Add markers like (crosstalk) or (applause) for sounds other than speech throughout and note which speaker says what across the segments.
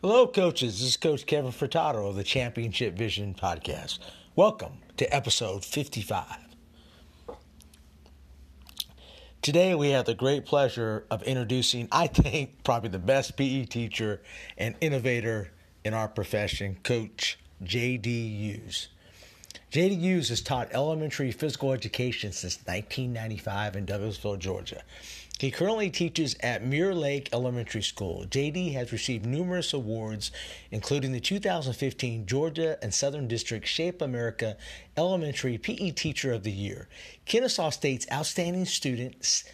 Speaker 1: Hello, coaches. This is Coach Kevin Furtado of the Championship Vision Podcast. Welcome to episode 55. Today, we have the great pleasure of introducing, I think, probably the best PE teacher and innovator in our profession, Coach J.D. Hughes. J.D. Hughes has taught elementary physical education since 1995 in Douglasville, Georgia. He currently teaches at Mirror Lake Elementary School. JD has received numerous awards, including the 2015 Georgia and Southern District Shape America Elementary PE Teacher of the Year, Kennesaw State's Outstanding Student,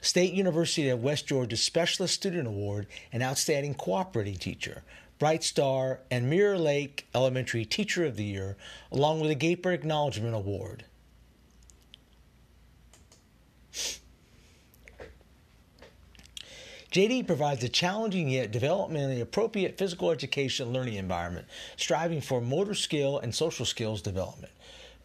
Speaker 1: State University of West Georgia Specialist Student Award, and Outstanding Cooperating Teacher. Bright Star, and Mirror Lake Elementary Teacher of the Year, along with a GAHPERD Acknowledgement Award. JD provides a challenging yet developmentally appropriate physical education learning environment, striving for motor skill and social skills development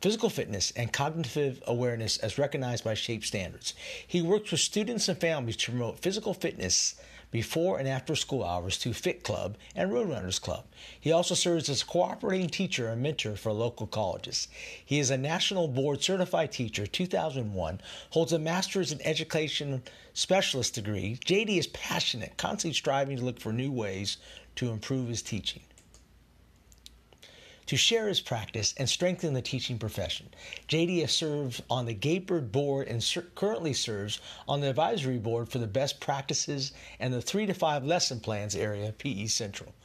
Speaker 1: physical fitness, and cognitive awareness as recognized by SHAPE standards. He works with students and families to promote physical fitness before and after school hours to Fit Club and Roadrunners Club. He also serves as a cooperating teacher and mentor for local colleges. He is a National Board Certified Teacher 2001, holds a Master's in Education Specialist degree. JD is passionate, constantly striving to look for new ways to improve his teaching to share his practice and strengthen the teaching profession. JD has served on the GAHPERD board and ser- currently serves on the advisory board for the best practices and the three to five lesson plans area PE Central.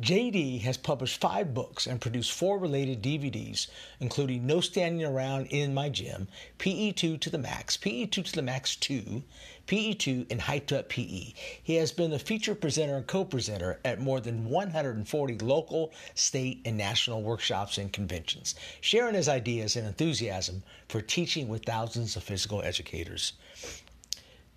Speaker 1: JD has published five books and produced four related DVDs, including No Standing Around in My Gym, PE2 to the Max, PE2 to the Max 2, PE2, and Hyped Up PE. He has been the feature presenter and co presenter at more than 140 local, state, and national workshops and conventions, sharing his ideas and enthusiasm for teaching with thousands of physical educators.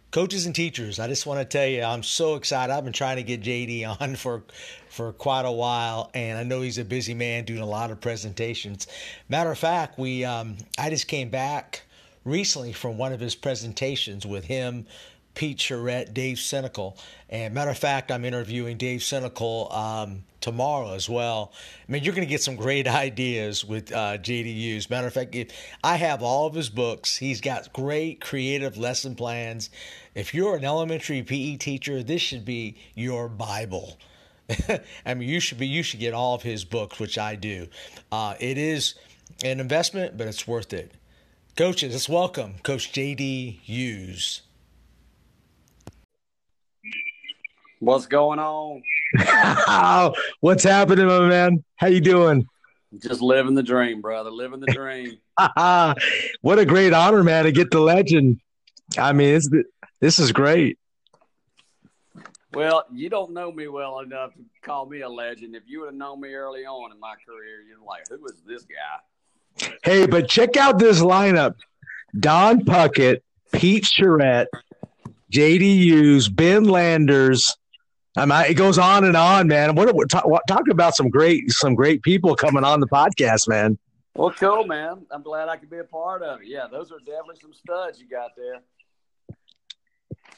Speaker 1: Coaches and teachers, I just want to tell you, I'm so excited. I've been trying to get JD on (laughs) for for quite a while, and I know he's a busy man doing a lot of presentations. Matter of fact, we um, I just came back recently from one of his presentations with him, Pete Charette, Dave Senecal. And matter of fact, I'm interviewing Dave Senecal um, tomorrow as well. I mean, you're going to get some great (laughs) ideas with uh, JD Hughes. Matter of fact, I have all of his books. He's got great creative lesson plans. If you're an elementary PE teacher, this should be your Bible. (laughs) I mean, you should be you should get all of his books, which I do. Uh, it is an investment, but it's worth it. Coaches, let's welcome Coach JD Hughes.
Speaker 2: What's going on? (laughs)
Speaker 3: What's happening, my man? How you doing?
Speaker 2: Just living the dream, brother. Living the dream. (laughs)
Speaker 3: what a great honor, man, to get the legend. I mean, this is great.
Speaker 2: Well, you don't know me well enough to call me a legend. If you would have known me early on in my career, you're like, who is this guy?
Speaker 3: Hey, but check out this lineup: Don Puckett, Pete Charette, JD Hughes, Ben Landers, I mean, it goes on and on, man. What, what, talk, talk about some great some great people coming on the podcast, man.
Speaker 2: Well, cool, man. I'm glad I could be a part of it. Yeah, those are definitely some studs you got there.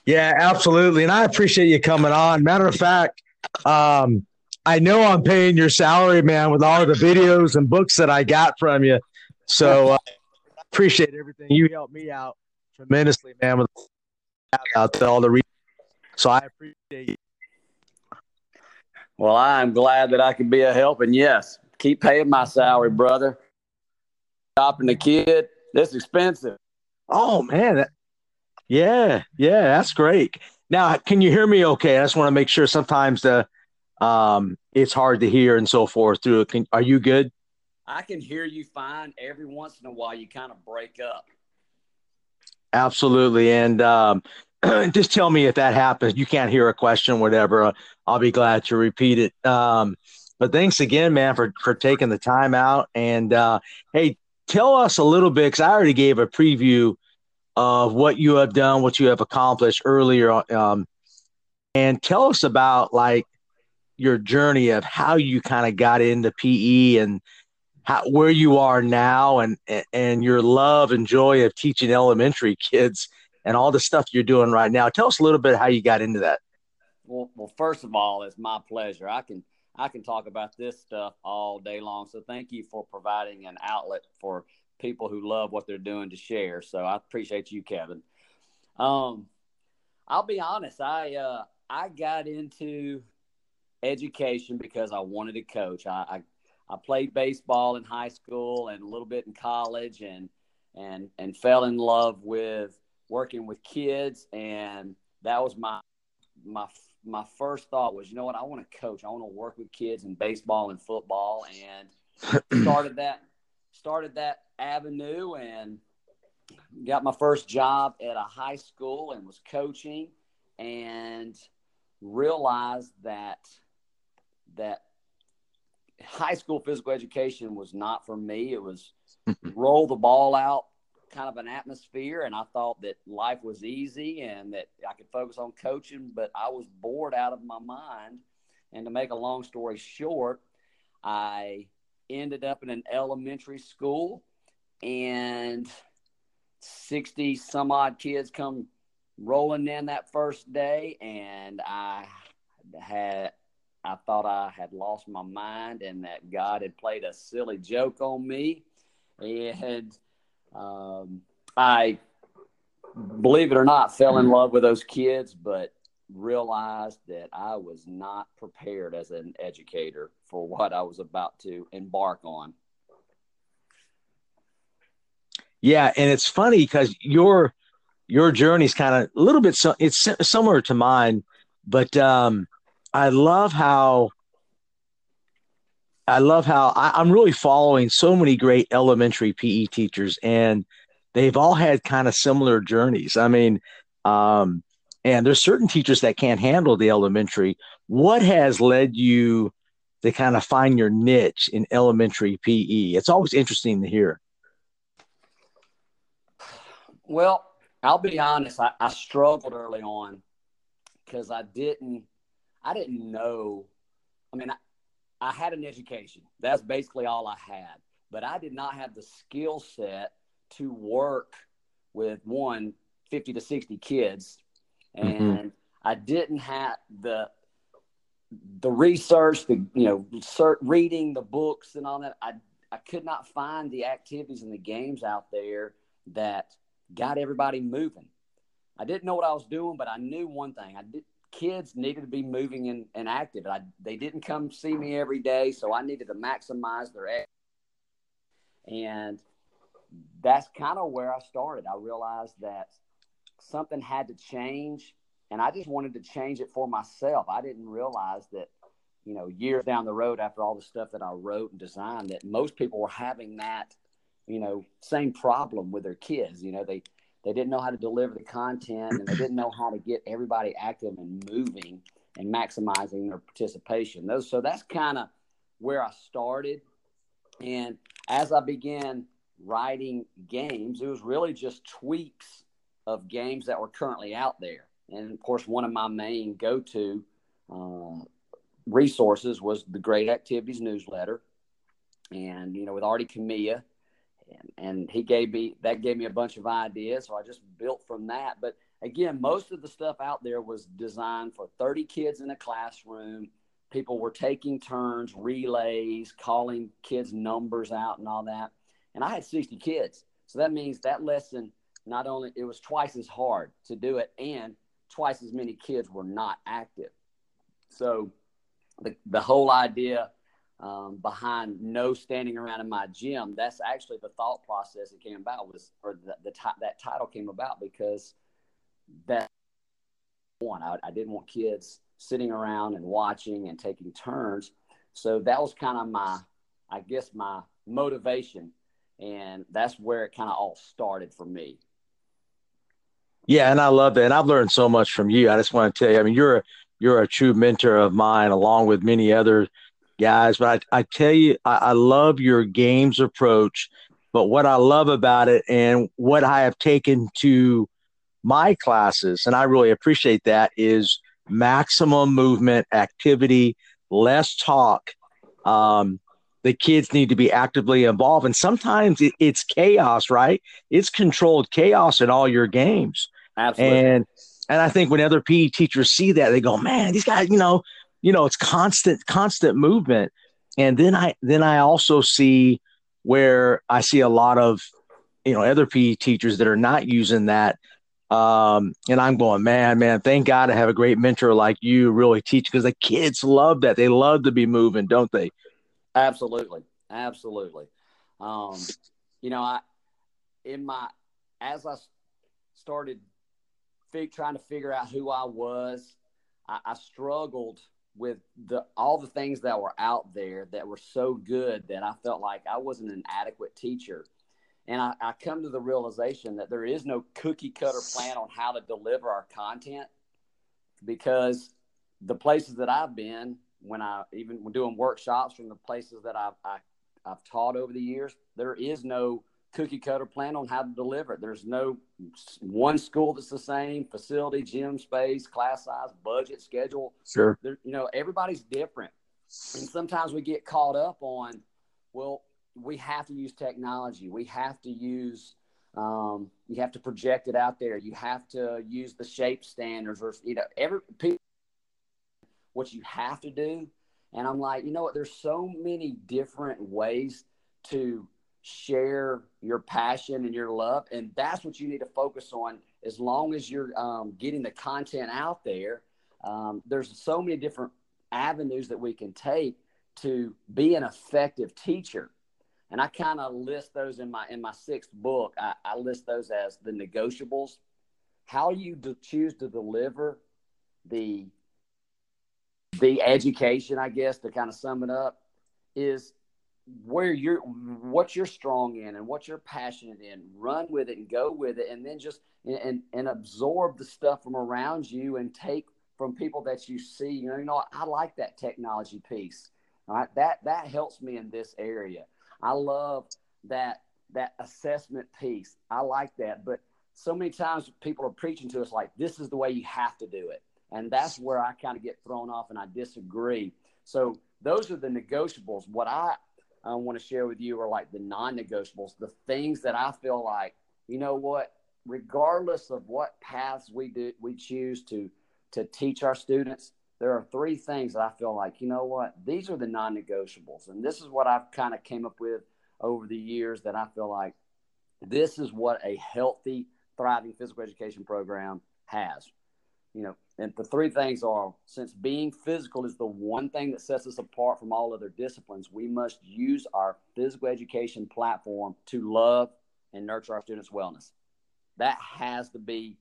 Speaker 3: Yeah, absolutely, and I appreciate you coming on. Matter of fact, um, I know I'm paying your salary, man, with all the videos and books that I got from you. So uh, appreciate everything you helped me out tremendously, man. With out to all the. So I appreciate you
Speaker 2: well, I'm glad that I could be a help. And yes, keep paying my salary, brother. Stopping the kid, that's expensive.
Speaker 3: Oh, man. yeah, yeah, that's great. Now, can you hear me okay? I just want to make sure sometimes the um it's hard to hear and so forth through it. Can, are you good?
Speaker 2: I can hear you fine. Every once in a while, you kind of break up.
Speaker 3: Absolutely. And um, (clears throat) just tell me if that happens. You can't hear a question, whatever. I'll be glad to repeat it. Um, but thanks again, man, for for taking the time out. And uh, hey, tell us a little bit because I already gave a preview of what you have done, what you have accomplished earlier. Um, and tell us about like your journey of how you kind of got into PE and how where you are now, and and your love and joy of teaching elementary kids and all the stuff you're doing right now. Tell us a little bit how you got into that.
Speaker 2: Well, well, first of all, it's my pleasure. I can I can talk about this stuff all day long. So thank you for providing an outlet for people who love what they're doing to share. So I appreciate you, Kevin. Um, I'll be honest. I uh, I got into education because I wanted to coach. I, I I played baseball in high school and a little bit in college, and and and fell in love with working with kids, and that was my my my first thought was, you know what, I want to coach. I want to work with kids in baseball and football, and (clears throat) started that started that avenue and got my first job at a high school and was coaching and realized that that high school physical education was not for me. It was (laughs) roll the ball out kind of an atmosphere and I thought that life was easy and that I could focus on coaching, but I was bored out of my mind. And to make a long story short, I ended up in an elementary school and 60 some odd kids come rolling in that first day and I had I thought I had lost my mind and that God had played a silly joke on me and um, I believe it or not fell in love with those kids but realized that I was not prepared as an educator for what I was about to embark on.
Speaker 1: Yeah, and it's funny because your your journey is kind of a little bit so it's similar to mine, but um, I love how I love how I, am really following so many great elementary PE teachers, and they've all had kind of similar journeys. I mean, um, and there's certain teachers that can't handle the elementary. What has led you to kind of find your niche in elementary PE? It's always interesting to hear.
Speaker 2: Well, I'll be honest. I, I struggled early on because I didn't, I didn't know. I mean, I, I had an education. That's basically all I had, but I did not have the skill set to work with one 50 to 60 kids Mm-hmm. and mm-hmm. I didn't have the the research, the you know, cert, reading the books and all that. I I could not find the activities and the games out there that got everybody moving. I didn't know what I was doing, but I knew one thing: I did. Kids needed to be moving and, and active. I, they didn't come see me every day, so I needed to maximize their. And that's kind of where I started. I realized that something had to change and I just wanted to change it for myself. I didn't realize that, you know, years down the road after all the stuff that I wrote and designed, that most people were having that, you know, same problem with their kids. You know, they they didn't know how to deliver the content and they didn't know how to get everybody active and moving and maximizing their participation. Those so that's kind of where I started. And as I began writing games, it was really just tweaks of games that were currently out there. And of course, one of my main go to uh, resources was the Great Activities newsletter. And, you know, with Artie Kamiya, and, he gave me that gave me a bunch of ideas. So I just built from that. But again, most of the stuff out there was designed for 30 kids in a classroom. People were taking turns, relays, calling kids' numbers out, and all that. And I had 60 kids. So that means that lesson not only it was twice as hard to do it and twice as many kids were not active so the, the whole idea um, behind no standing around in my gym that's actually the thought process that came about was or the, the t- that title came about because that one I, I didn't want kids sitting around and watching and taking turns so that was kind of my i guess my motivation and that's where it kind of all started for me
Speaker 1: yeah, and I love that. And I've learned so much from you. I just want to tell you, I mean, you're a, you're a true mentor of mine, along with many other guys. But I, I tell you, I, I love your games approach. But what I love about it and what I have taken to my classes, and I really appreciate that, is maximum movement, activity, less talk. Um, the kids need to be actively involved. And sometimes it, it's chaos, right? It's controlled chaos in all your games.
Speaker 2: Absolutely.
Speaker 1: And and I think when other PE teachers see that, they go, "Man, these guys, you know, you know, it's constant, constant movement." And then I then I also see where I see a lot of you know other PE teachers that are not using that. Um, and I'm going, man, man, thank God I have a great mentor like you really teach because the kids love that. They love to be moving, don't they?
Speaker 2: Absolutely. Absolutely. Um, you know, I, in my, as I started fig, trying to figure out who I was, I, I struggled with the all the things that were out there that were so good that I felt like I wasn't an adequate teacher. And I, I come to the realization that there is no cookie cutter plan on how to deliver our content because the places that I've been, when I even when doing workshops from the places that I've, I, I've taught over the years, there is no cookie cutter plan on how to deliver it. There's no one school that's the same facility, gym space, class size, budget, schedule.
Speaker 1: Sure.
Speaker 2: There, you know, everybody's different. And sometimes we get caught up on, well, we have to use technology. We have to use, um, you have to project it out there. You have to use the shape standards or, you know, every people, what you have to do. And I'm like, you know what? There's so many different ways to share your passion and your love and that's what you need to focus on. As long as you're um, getting the content out there um, there's so many different avenues that we can take to be an effective teacher. And i kind of list those in my in my sixth book. I, I list those as the negotiables. How you do choose to deliver the the education i guess to kind of sum it up is where you're what you're strong in and what you're passionate in run with it and go with it and then just and and absorb the stuff from around you and take from people that you see. You know you know i like that technology piece all right? That that helps me in this area. I love that that assessment piece. I like that. But so many times people are preaching to us like this is the way you have to do it. And that's where i kind of get thrown off and i disagree. So those are the negotiables. What i I want to share with you are like the non negotiables, the things that I feel like, you know what, regardless of what paths we do, we choose to, to teach our students, there are three things that I feel like, you know what, these are the non negotiables. And this is what I've kind of came up with over the years that I feel like this is what a healthy, thriving physical education program has. You know, and the three things are since being physical is the one thing that sets us apart from all other disciplines, we must use our physical education platform to love and nurture our students' wellness. That has to be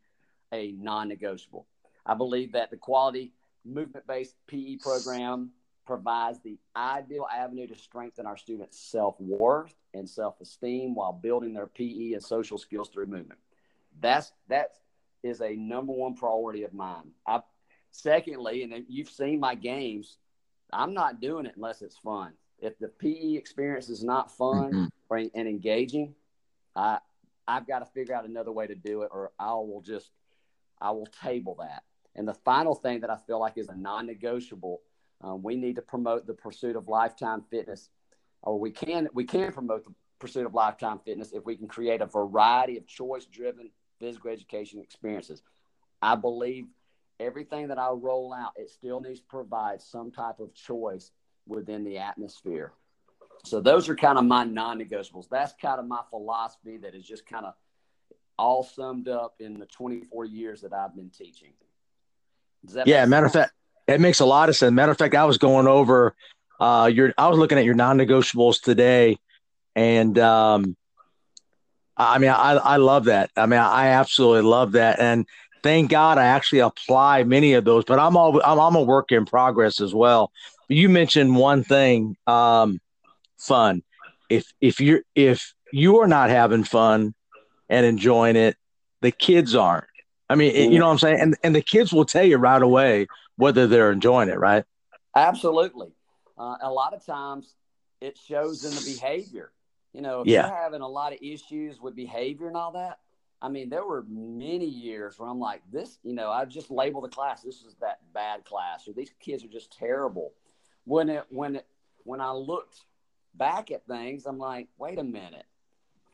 Speaker 2: a non negotiable. I believe that the quality movement based PE program provides the ideal avenue to strengthen our students' self worth and self esteem while building their PE and social skills through movement. That's that's is a number one priority of mine. I, secondly, and you've seen my games, I'm not doing it unless it's fun. If the PE experience is not fun mm-hmm. or, and engaging, I I've got to figure out another way to do it, or I will just I will table that. And the final thing that I feel like is a non-negotiable, um, we need to promote the pursuit of lifetime fitness, or we can we can promote the pursuit of lifetime fitness if we can create a variety of choice-driven physical education experiences. I believe everything that I roll out, it still needs to provide some type of choice within the atmosphere. So those are kind of my non-negotiables. That's kind of my philosophy that is just kind of all summed up in the 24 years that I've been teaching.
Speaker 1: yeah, matter of fact, it makes a lot of sense. Matter of fact, I was going over uh, your, I was looking at your non-negotiables today, and um, I mean, I, I love that. I mean, I absolutely love that. And thank God I actually apply many of those, but I'm all, I'm, I'm a work in progress as well. You mentioned one thing, um, fun. If, if you're, if you are not having fun and enjoying it, the kids aren't. I mean, you know what I'm saying? And, and the kids will tell you right away whether they're enjoying it, right?
Speaker 2: Absolutely. Uh, a lot of times it shows in the behavior. You know, if yeah. you're having a lot of issues with behavior and all that, I mean, there were many years where I'm like, this, you know, I just labeled the class, this is that bad class, or these kids are just terrible. When it, when it, when I looked back at things, I'm like, wait a minute.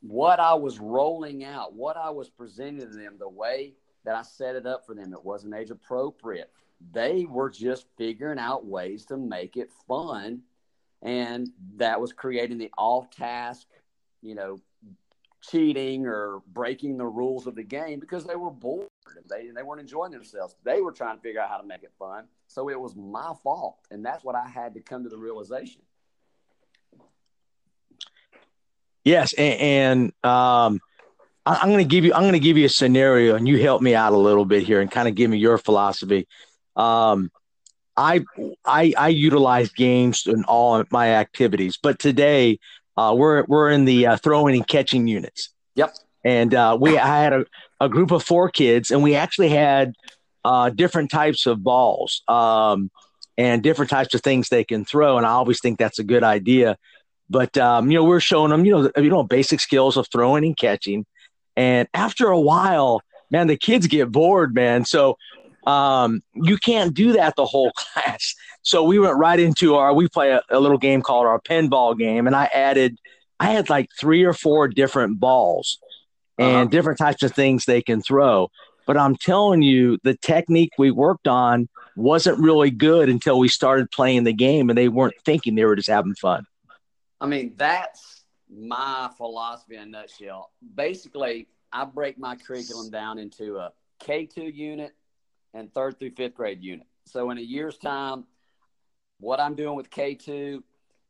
Speaker 2: What I was rolling out, what I was presenting to them, the way that I set it up for them. It wasn't age appropriate. They were just figuring out ways to make it fun. And that was creating the off task, you know, cheating or breaking the rules of the game because they were bored. And they, they weren't enjoying themselves. They were trying to figure out how to make it fun. So it was my fault. And that's what I had to come to the realization.
Speaker 1: Yes. And, and um, I, am going to give you, I'm going to give you a scenario and you help me out a little bit here and kind of give me your philosophy. Um, I, I, I utilize games in all my activities, but today uh, we're, we're in the uh, throwing and catching units.
Speaker 2: Yep.
Speaker 1: And uh, we, I had a, a group of four kids and we actually had uh, different types of balls um, and different types of things they can throw. And I always think that's a good idea. But um, you know, we're showing them, you know, you know, basic skills of throwing and catching. And after a while, man, the kids get bored, man. So um, you can't do that the whole (laughs) class. So we went right into our. We play a, a little game called our pinball game, and I added. I had like three or four different balls and uh-huh. different types of things they can throw. But I'm telling you, the technique we worked on wasn't really good until we started playing the game and they weren't thinking they were just having fun.
Speaker 2: I mean, that's my philosophy in a nutshell. Basically, I break my curriculum down into a K2 unit and third through fifth grade unit. So in a year's time, what I'm doing with K2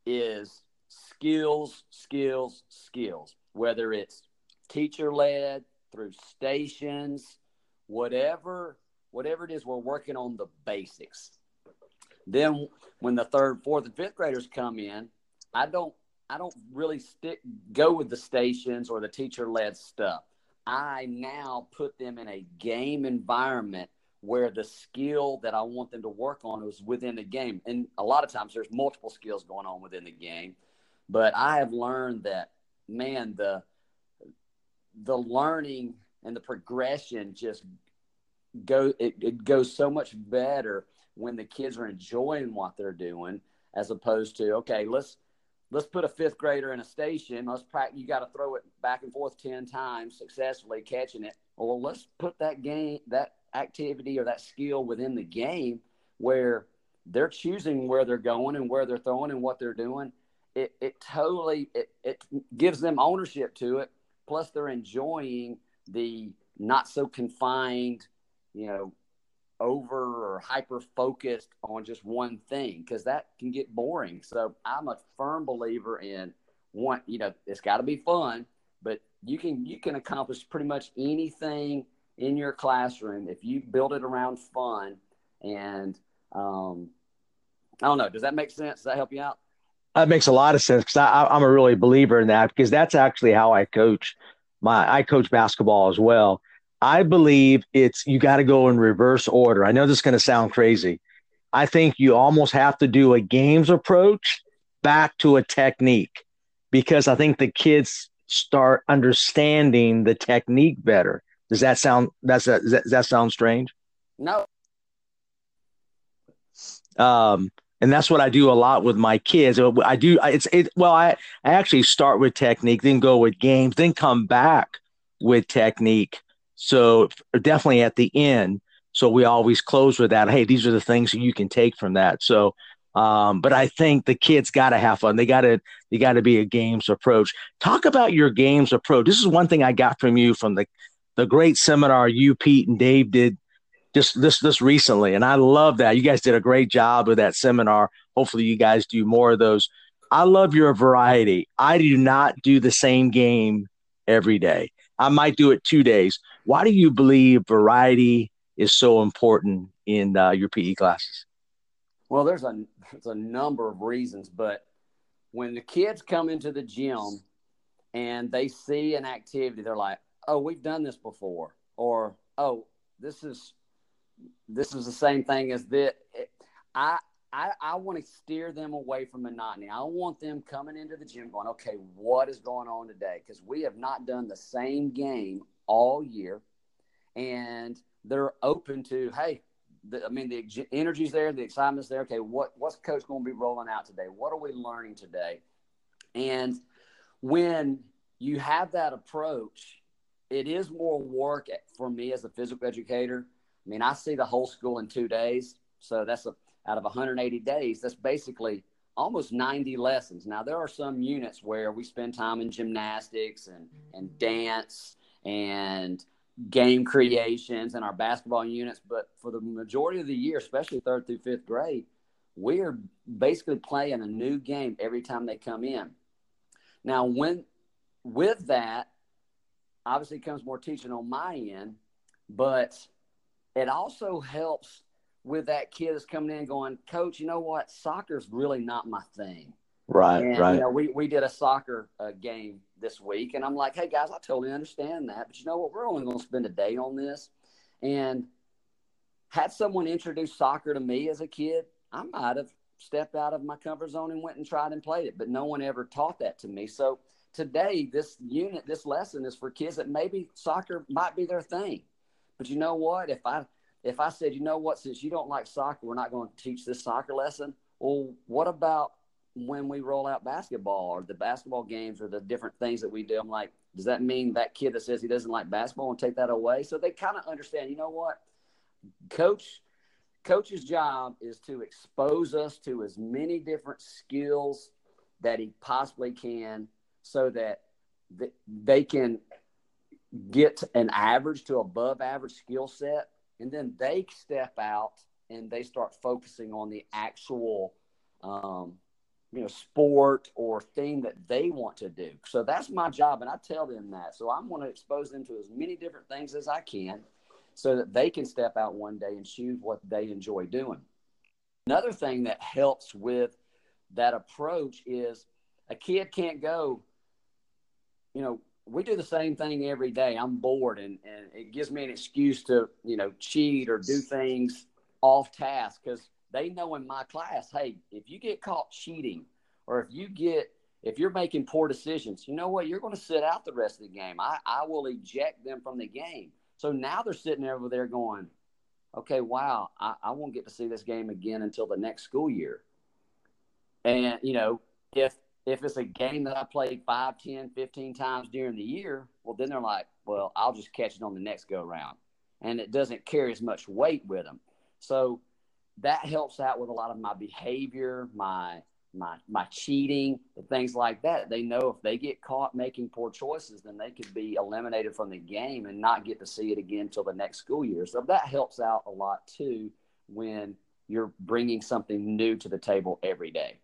Speaker 2: is skills, skills, skills, whether it's teacher led through stations, whatever whatever it is we're working on the basics then when the third fourth and fifth graders come in i don't i don't really stick go with the stations or the teacher led stuff i now put them in a game environment where the skill that i want them to work on is within the game. And a lot of times there's multiple skills going on within the game but i have learned that man the the learning and the progression just go it, it goes so much better when the kids are enjoying what they're doing as opposed to okay let's let's put a fifth grader in a station. Let's practice you got to throw it back and forth 10 times successfully catching it. Well let's put that game that activity or that skill within the game where they're choosing where they're going and where they're throwing and what they're doing it, it totally it, it gives them ownership to it plus they're enjoying the not so confined, you know, over or hyper focused on just one thing because that can get boring. So I'm a firm believer in one, you know, it's got to be fun, but you can you can accomplish pretty much anything in your classroom if you build it around fun and um, I don't know. Does that make sense? Does that help you out?
Speaker 1: That makes a lot of sense because I'm a really believer in that because that's actually how I coach. My I coach basketball as well. I believe it's you got to go in reverse order. I know this is going to sound crazy. I think you almost have to do a games approach back to a technique because I think the kids start understanding the technique better. Does that sound that's a, does that, does that sound strange?
Speaker 2: No.
Speaker 1: Um, and that's what I do a lot with my kids. I do it's it well I I actually start with technique, then go with games, then come back with technique. So definitely at the end. So we always close with that. Hey, these are the things you can take from that. So um, but I think the kids got to have fun. They got to they got to be a games approach. Talk about your games approach. This is one thing I got from you from the the great seminar you, Pete, and Dave did just this this recently, and I love that. You guys did a great job with that seminar. Hopefully, you guys do more of those. I love your variety. I do not do the same game every day. I might do it two days. Why do you believe variety is so important in uh, your PE classes?
Speaker 2: Well, there's a there's a number of reasons, but when the kids come into the gym and they see an activity, they're like, "Oh, we've done this before," or "Oh, this is this is the same thing as that. I I, I want to steer them away from monotony. I want them coming into the gym going, okay, what is going on today? Because we have not done the same game all year, and they're open to, hey, the, I mean, the energy's there, the excitement's there. Okay, what what's coach going to be rolling out today? What are we learning today? And when you have that approach, it is more work for me as a physical educator. I mean, I see the whole school in two days, so that's a, out of 180 days. That's basically almost 90 lessons. Now, there are some units where we spend time in gymnastics and, and dance and game creations and our basketball units, but for the majority of the year, especially third through fifth grade, we are basically playing a new game every time they come in. Now, when with that, obviously comes more teaching on my end, but it also helps with that kid that's coming in going, Coach, you know what? Soccer's really not my thing.
Speaker 1: Right,
Speaker 2: and,
Speaker 1: right.
Speaker 2: You know, we, we did a soccer uh, game this week, and I'm like, hey, guys, I totally understand that. But you know what? We're only going to spend a day on this. And had someone introduced soccer to me as a kid, I might have stepped out of my comfort zone and went and tried and played it, but no one ever taught that to me. So today, this unit, this lesson is for kids that maybe soccer might be their thing. But you know what? If I if I said, you know what, since you don't like soccer, we're not going to teach this soccer lesson. Well, what about when we roll out basketball or the basketball games or the different things that we do? I'm like, does that mean that kid that says he doesn't like basketball and take that away? So they kind of understand, you know what? Coach coach's job is to expose us to as many different skills that he possibly can so that they can get an average to above average skill set and then they step out and they start focusing on the actual um, you know sport or thing that they want to do. So that's my job and i tell them that. So i'm going to expose them to as many different things as i can so that they can step out one day and choose what they enjoy doing. Another thing that helps with that approach is a kid can't go you know we do the same thing every day. I'm bored and, and it gives me an excuse to, you know, cheat or do things off task because they know in my class, hey, if you get caught cheating or if you get if you're making poor decisions, you know what? You're going to sit out the rest of the game. I, I will eject them from the game. So now they're sitting over there going, okay, wow, I, I won't get to see this game again until the next school year. And, you know, if if it's a game that I played 5, 10, 15 times during the year, well, then they're like, well, I'll just catch it on the next go round. And it doesn't carry as much weight with them. So that helps out with a lot of my behavior, my my my cheating, things like that. They know if they get caught making poor choices, then they could be eliminated from the game and not get to see it again until the next school year. So that helps out a lot too when you're bringing something new to the table every day.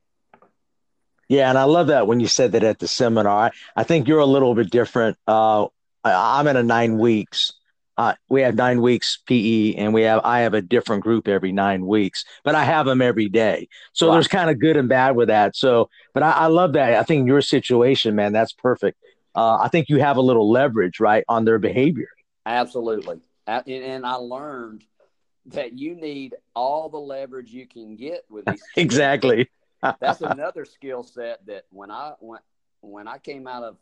Speaker 1: Yeah, and I love that when you said that at the seminar. I, I think you're a little bit different. Uh, I, am in a nine weeks. Uh, we have nine weeks PE, and we have I have a different group every nine weeks, but I have them every day. So wow. there's kind of good and bad with that. So, but I, I, love that. I think your situation, man, that's perfect. Uh, I think you have a little leverage, right, on their behavior.
Speaker 2: Absolutely, and, and I learned that you need all the leverage you can get with these. (laughs)
Speaker 1: exactly
Speaker 2: that's another skill set that when I went when I came out of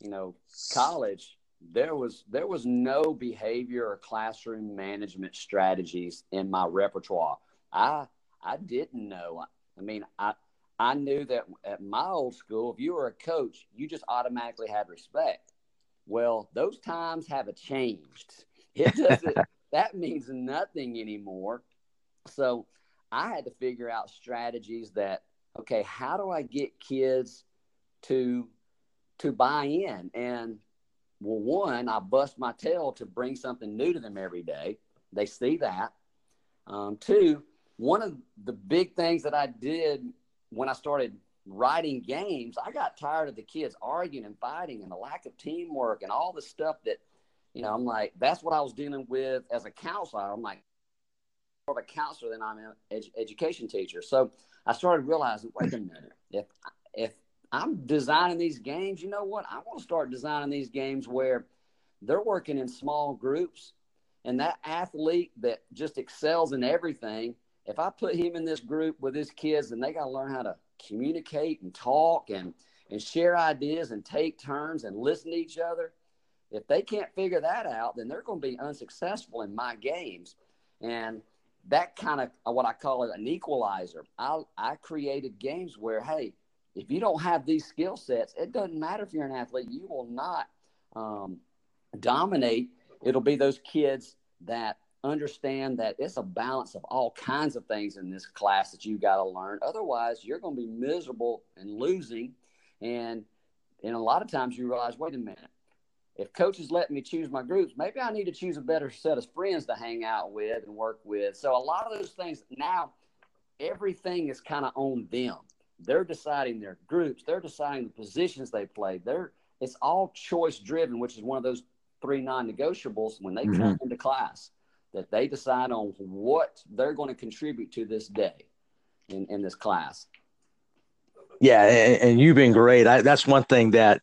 Speaker 2: you know college, there was there was no behavior or classroom management strategies in my repertoire. I I didn't know. I mean, I I knew that at my old school, if you were a coach, you just automatically had respect. Well, those times have changed. It doesn't. (laughs) that means nothing anymore. So I had to figure out strategies that okay, how do I get kids to to buy in? And well, one, I bust my tail to bring something new to them every day. They see that. Um, two, one of the big things that I did when I started writing games, I got tired of the kids arguing and fighting and the lack of teamwork and all the stuff that, you know, I'm like, that's what I was dealing with as a counselor. I'm like, of a counselor than I'm an ed- education teacher. So I started realizing, wait a minute, if if I'm designing these games, you know what? I want to start designing these games where they're working in small groups, and that athlete that just excels in everything. If I put him in this group with his kids, and they got to learn how to communicate and talk and and share ideas and take turns and listen to each other. If they can't figure that out, then they're going to be unsuccessful in my games. And that kind of uh, what I call it an equalizer. I I created games where hey, if you don't have these skill sets, it doesn't matter if you're an athlete, you will not um, dominate, it'll be those kids that understand that it's a balance of all kinds of things in this class that you got to learn. Otherwise, you're going to be miserable and losing. And and a lot of times you realize, wait a minute, if coaches let me choose my groups, maybe I need to choose a better set of friends to hang out with and work with. So a lot of those things now, everything is kind of on them. They're deciding their groups. They're deciding the positions they play. They're it's all choice driven, which is one of those three non-negotiables when they mm-hmm. come into class that they decide on what they're going to contribute to this day in, in this class.
Speaker 1: Yeah, and, and you've been great. I, that's one thing that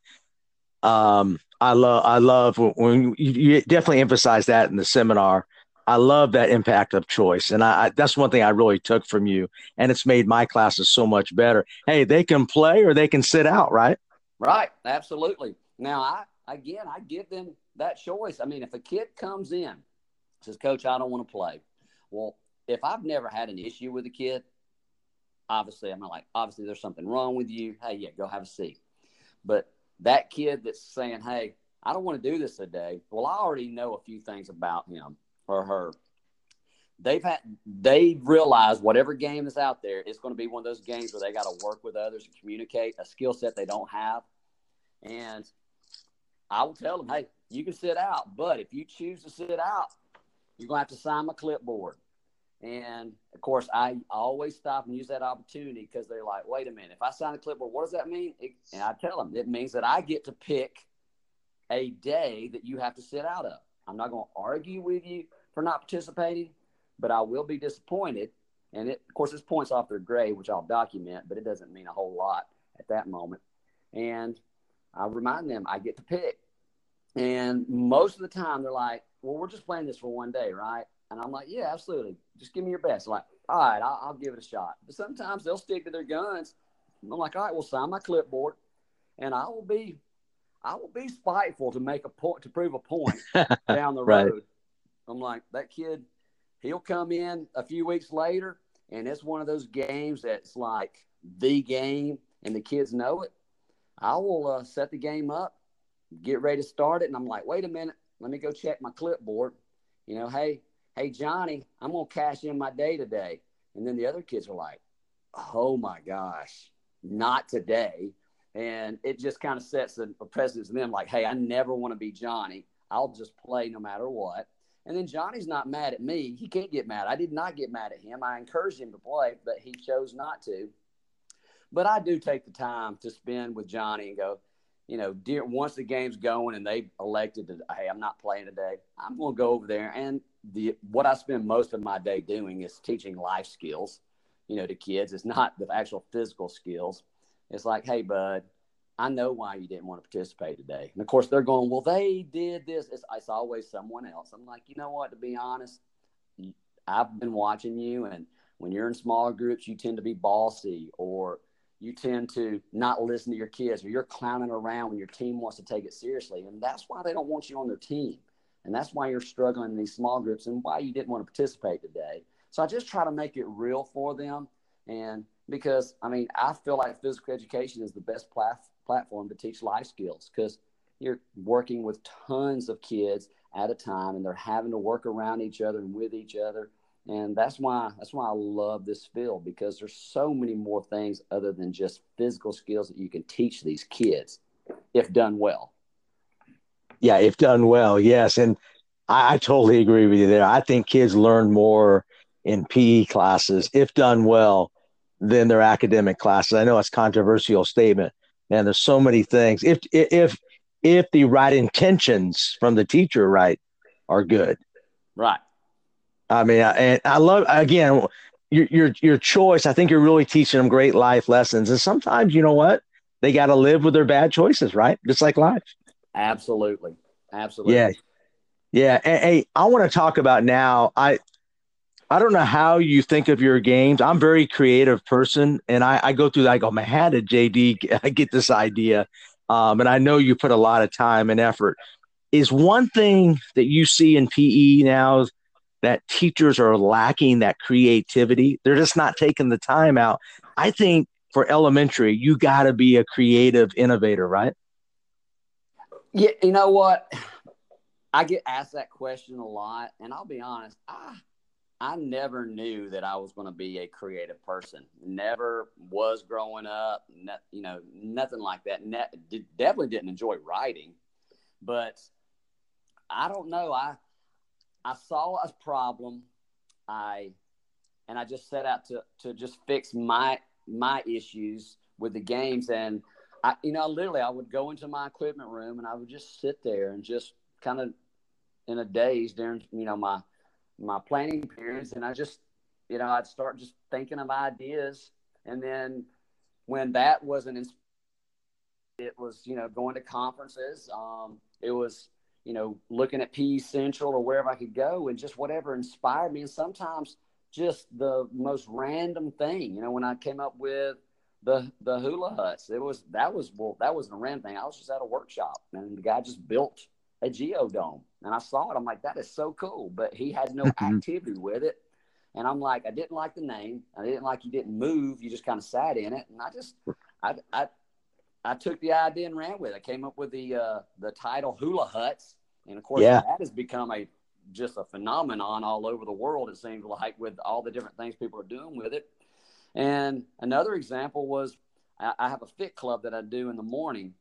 Speaker 1: um, I love. I love when you, you, definitely emphasize that in the seminar. I love that impact of choice, and I, I, that's one thing I really took from you, and it's made my classes so much better. Hey, they can play or they can sit out, right?
Speaker 2: Right, absolutely. Now, I again, I give them that choice. I mean, if a kid comes in says, Coach, I don't want to play. Well, if I've never had an issue with a kid, obviously I'm not like, obviously there's something wrong with you. Hey, yeah, go have a seat. But that kid that's saying, Hey, I don't want to do this today. Well, I already know a few things about him or her. They've had they realize whatever game is out there, it's going to be one of those games where they got to work with others and communicate a skill set they don't have. And I will tell them, hey, you can sit out, but if you choose to sit out, you're going to have to sign my clipboard. And of course, I always stop and use that opportunity because they're like, wait a minute, if I sign a clipboard, what does that mean? It, and I tell them, it means that I get to pick a day that you have to sit out of. I'm not going to argue with you for not participating, but I will be disappointed. And it, of course, this points off their grade, which I'll document, but it doesn't mean a whole lot at that moment. And I remind them I get to pick. And most of the time, they're like, well, we're just playing this for one day, right? And I'm like, yeah, absolutely. Just give me your best. I'm like, all right, I'll, I'll give it a shot. But sometimes they'll stick to their guns. I'm like, all right, we'll sign my clipboard, and I will be, I will be spiteful to make a point to prove a point (laughs) down the road. Right. I'm like, that kid, he'll come in a few weeks later, and it's one of those games that's like the game, and the kids know it. I will uh, set the game up, get ready to start it, and I'm like, wait a minute, let me go check my clipboard. You know, hey, hey, Johnny, I'm to cash in my day today. And then the other kids are like, oh my gosh, not today. And it just kind of sets a, a precedence in them like, hey, I never want to be Johnny. I'll just play no matter what. And then Johnny's not mad at me. He can't get mad. I did not get mad at him. I encouraged him to play, but he chose not to. But I do take the time to spend with Johnny and go, you know, dear, once the game's going and they elected to, hey, I'm not playing today, I'm going to go over there. And the what I spend most of my day doing is teaching life skills, you know, to kids. It's not the actual physical skills. It's like, hey, bud, I know why you didn't want to participate today. And of course, they're going, well, they did this. It's, it's always someone else. I'm like, you know what? To be honest, I've been watching you, and when you're in smaller groups, you tend to be bossy or you tend to not listen to your kids or you're clowning around when your team wants to take it seriously. And that's why they don't want you on their team. And that's why you're struggling in these small groups and why you didn't want to participate today. So I just try to make it real for them. And because, I mean, I feel like physical education is the best plat- platform to teach life skills because you're working with tons of kids at a time and they're having to work around each other and with each other and that's why that's why I love this field because there's so many more things other than just physical skills that you can teach these kids if done well.
Speaker 1: Yeah, if done well, yes, and I, I totally agree with you there. I think kids learn more in PE classes if done well than their academic classes. I know it's controversial statement, man. There's so many things. If if if the right intentions from the teacher right are good,
Speaker 2: right
Speaker 1: I mean, I, and I love again your your your choice. I think you're really teaching them great life lessons, and sometimes you know what they got to live with their bad choices, right? Just like life.
Speaker 2: Absolutely, absolutely.
Speaker 1: Yeah, yeah. Hey, I want to talk about now. I I don't know how you think of your games. I'm very creative person, and I, I go through. I go, man, how did JD (laughs) get this idea? Um, and I know you put a lot of time and effort. Is one thing that you see in PE now that teachers are lacking that creativity. They're just not taking the time out. I think for elementary, you got to be a creative innovator, right?
Speaker 2: Yeah, you know what? I get asked that question a lot, and I'll be honest, I I never knew that I was going to be a creative person. Never was growing up, you know, nothing like that. Ne- definitely didn't enjoy writing, but I don't know. I I saw a problem, I and I just set out to to just fix my my issues with the games and I you know literally I would go into my equipment room and I would just sit there and just kind of in a daze during you know my my planning periods. And I just you know I'd start just thinking of ideas. And then when that wasn't it was you know going to conferences um, it was you know looking at PE Central or wherever I could go and just whatever inspired me. And sometimes just the most random thing you know when I came up with the the hula huts it was that was well that wasn't a random thing I was just at a workshop and the guy just built a geodome. And I saw it. I'm like, that is so cool. But he had no mm-hmm. activity with it. And I'm like, I didn't like the name. I didn't like you didn't move. You just kind of sat in it. And I just, I, I, I took the idea and ran with it. I came up with the uh, the title Hula Huts, and of course yeah. that has become a just a phenomenon all over the world. It seems like with all the different things people are doing with it. And another example was I, I have a fit club that I do in the morning,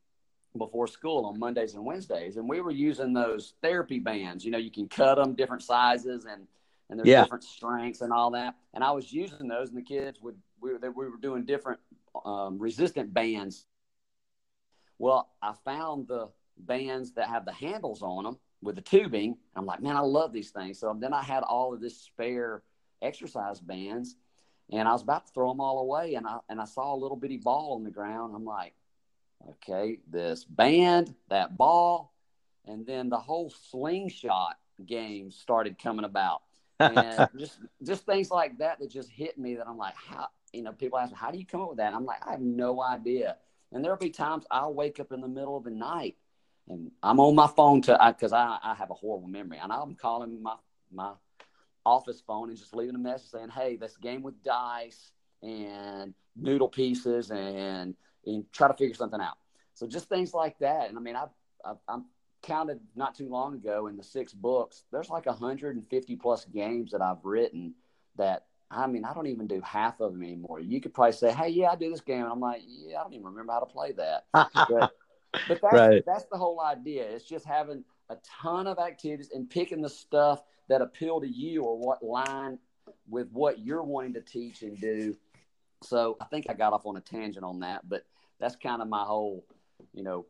Speaker 2: before school on Mondays and Wednesdays, and we were using those therapy bands. You know, you can cut them different sizes and and there's yeah. different strengths and all that. And I was using those, and the kids would we were, we were doing different um, resistant bands. Well, I found the bands that have the handles on them with the tubing. I'm like, man, I love these things. So then I had all of this spare exercise bands, and I was about to throw them all away, and I and I saw a little bitty ball on the ground. I'm like, okay, this band, that ball, and then the whole slingshot game started coming about. And (laughs) just just things like that that just hit me that I'm like, how you know, people ask me, how do you come up with that? And I'm like, I have no idea. And there'll be times I'll wake up in the middle of the night and I'm on my phone to because I, I, I have a horrible memory and I'm calling my my office phone and just leaving a message saying, hey, this game with dice and noodle pieces and and try to figure something out. So just things like that. And I mean, I've, I've I'm counted not too long ago in the six books. There's like 150 plus games that I've written that I mean, I don't even do half of them anymore. You could probably say, "Hey, yeah, I do this game," and I'm like, "Yeah, I don't even remember how to play that." but, (laughs) but that's right. that's the whole idea. It's just having a ton of activities and picking the stuff that appeal to you or what line with what you're wanting to teach and do so I think I got off on a tangent on that, but that's kind of my whole, you know,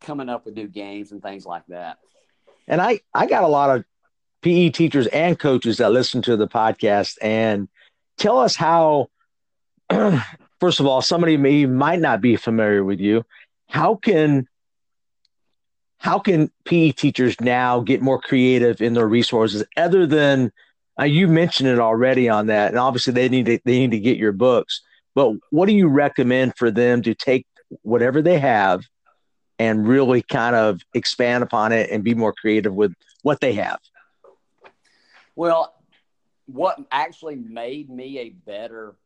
Speaker 2: coming up with new games and things like that.
Speaker 1: And I, I got a lot of PE teachers and coaches that listen to the podcast and tell us how, (clears throat) first of all, somebody may might not be familiar with you. How can how can PE teachers now get more creative in their resources other than uh, you mentioned it already on that, and obviously they need to they need to get your books. But what do you recommend for them to take whatever they have and really kind of expand upon it and be more creative with what they have?
Speaker 2: Well, what actually made me a better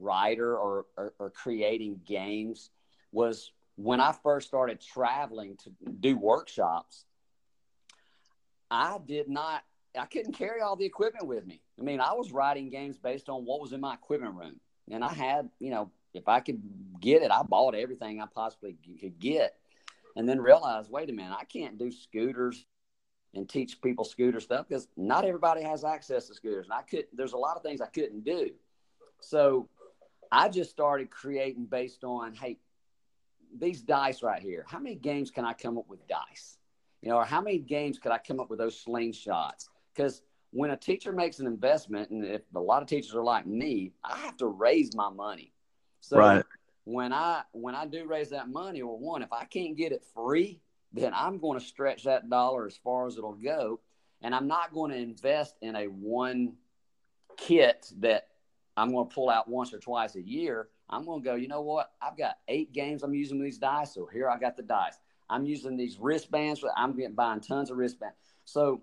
Speaker 2: writer or, or, or creating games was when I first started traveling to do workshops. I did not I couldn't carry all the equipment with me. I mean, I was writing games based on what was in my equipment room, and I had, you know, if I could get it, I bought everything I possibly could get, and then realized, wait a minute, I can't do scooters and teach people scooter stuff because not everybody has access to scooters, and I could. There's a lot of things I couldn't do, so I just started creating based on, hey, these dice right here. How many games can I come up with dice? You know, or how many games could I come up with those slingshots? because when a teacher makes an investment, and if a lot of teachers are like me, I have to raise my money. So right. when I when I do raise that money, or one, if I can't get it free, then I'm going to stretch that dollar as far as it'll go, and I'm not going to invest in a one kit that I'm going to pull out once or twice a year. I'm going to go, you know what? I've got eight games I'm using these dice. So here I got the dice. I'm using these wristbands. I'm getting buying tons of wristbands. So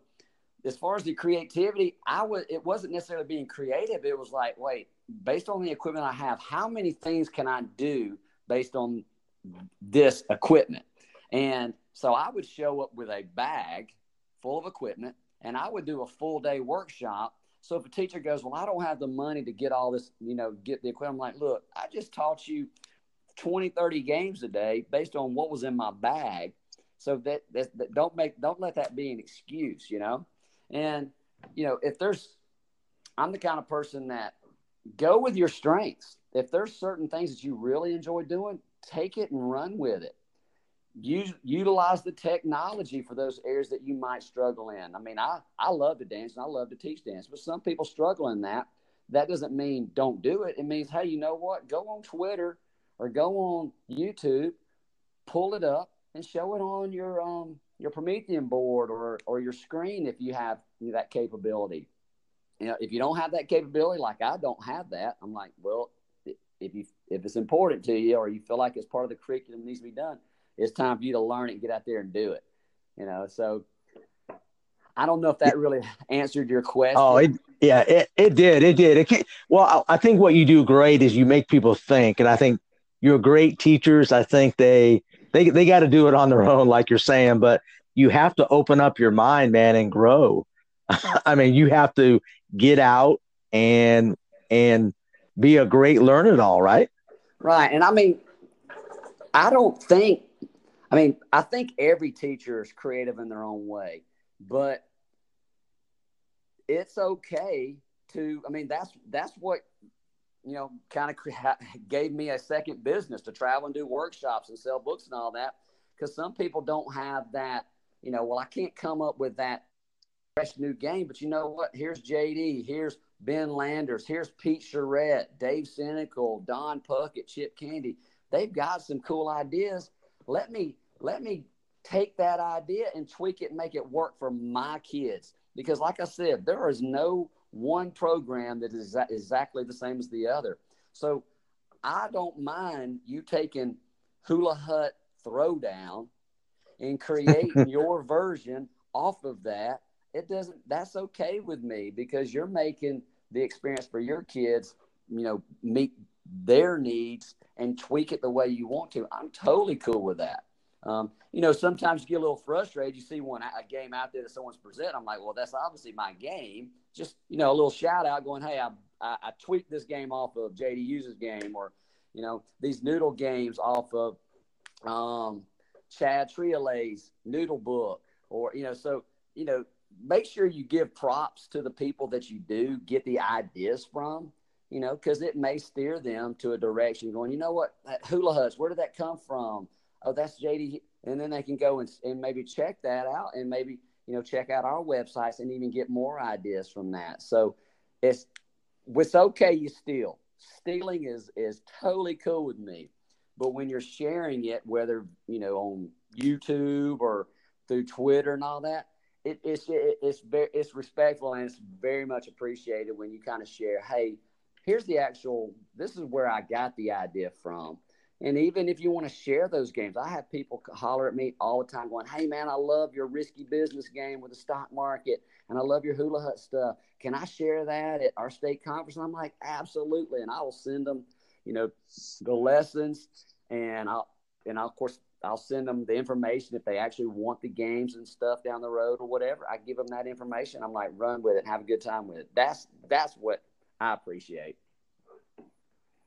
Speaker 2: as far as the creativity, I was it wasn't necessarily being creative. It was like, wait, based on the equipment I have, how many things can I do based on this equipment? And so I would show up with a bag full of equipment, and I would do a full day workshop. So if a teacher goes, well, I don't have the money to get all this, you know, get the equipment, I'm like, look, I just taught you 20, 30 games a day based on what was in my bag. So that, that, that don't make, don't let that be an excuse, you know? And, you know, if there's, I'm the kind of person that go with your strengths. If there's certain things that you really enjoy doing, take it and run with it. Use utilize the technology for those areas that you might struggle in. I mean, I I love to dance and I love to teach dance, but some people struggle in that. That doesn't mean don't do it. It means, hey, you know what? Go on Twitter or go on YouTube, pull it up and show it on your um your Promethean board or or your screen if you have that capability. You know, if you don't have that capability, like I don't have that, I'm like, well, if you if it's important to you or you feel like it's part of the curriculum needs to be done, it's time for you to learn it and get out there and do it. You know, so I don't know if that really answered your question.
Speaker 1: Oh, it, yeah, it, it did. It did. It well, I think what you do great is you make people think, and I think you're great teachers. I think they they they got to do it on their own, like you're saying, but you have to open up your mind, man, and grow. (laughs) I mean, you have to get out and and be a great learner it all, right?
Speaker 2: Right. And I mean, I don't think I mean, I think every teacher is creative in their own way, but it's okay to I mean, that's that's what you know, kind of gave me a second business to travel and do workshops and sell books and all that. Because some people don't have that, you know, well, I can't come up with that fresh new game, but you know what? Here's JD, here's Ben Landers, here's Pete Charette, Dave Senecal, Don Puckett, Chip Candy. They've got some cool ideas. Let me let me take that idea and tweak it and make it work for my kids. Because, like I said, there is no one program that is exactly the same as the other. So I don't mind you taking Hula Hut Throwdown and creating (laughs) your version off of that. It doesn't, that's okay with me because you're making the experience for your kids, you know, meet their needs and tweak it the way you want to. I'm totally cool with that. Um, you know, sometimes you get a little frustrated. You see one a game out there that someone's presenting. I'm like, well, that's obviously my game. Just you know, a little shout out going, hey, I I, I tweaked this game off of JD Hughes' game, or you know, these noodle games off of um, Chad Triolet's noodle book, or you know, so you know, make sure you give props to the people that you do get the ideas from. You know, because it may steer them to a direction going, you know what, hula huts, where did that come from? Oh, that's JD. And then they can go and, and maybe check that out and maybe, you know, check out our websites and even get more ideas from that. So it's, it's okay you steal. Stealing is, is totally cool with me. But when you're sharing it, whether, you know, on YouTube or through Twitter and all that, it, it's, it, it's very, it's respectful and it's very much appreciated when you kind of share, Hey, here's the actual, this is where I got the idea from and even if you want to share those games, I have people holler at me all the time going, Hey, man, I love your risky business game with the stock market and I love your hula hut stuff. Can I share that at our state conference? And I'm like, Absolutely. And I will send them, you know, the lessons and I'll, and I'll, of course, I'll send them the information if they actually want the games and stuff down the road or whatever. I give them that information. I'm like, run with it have a good time with it. That's that's what I appreciate.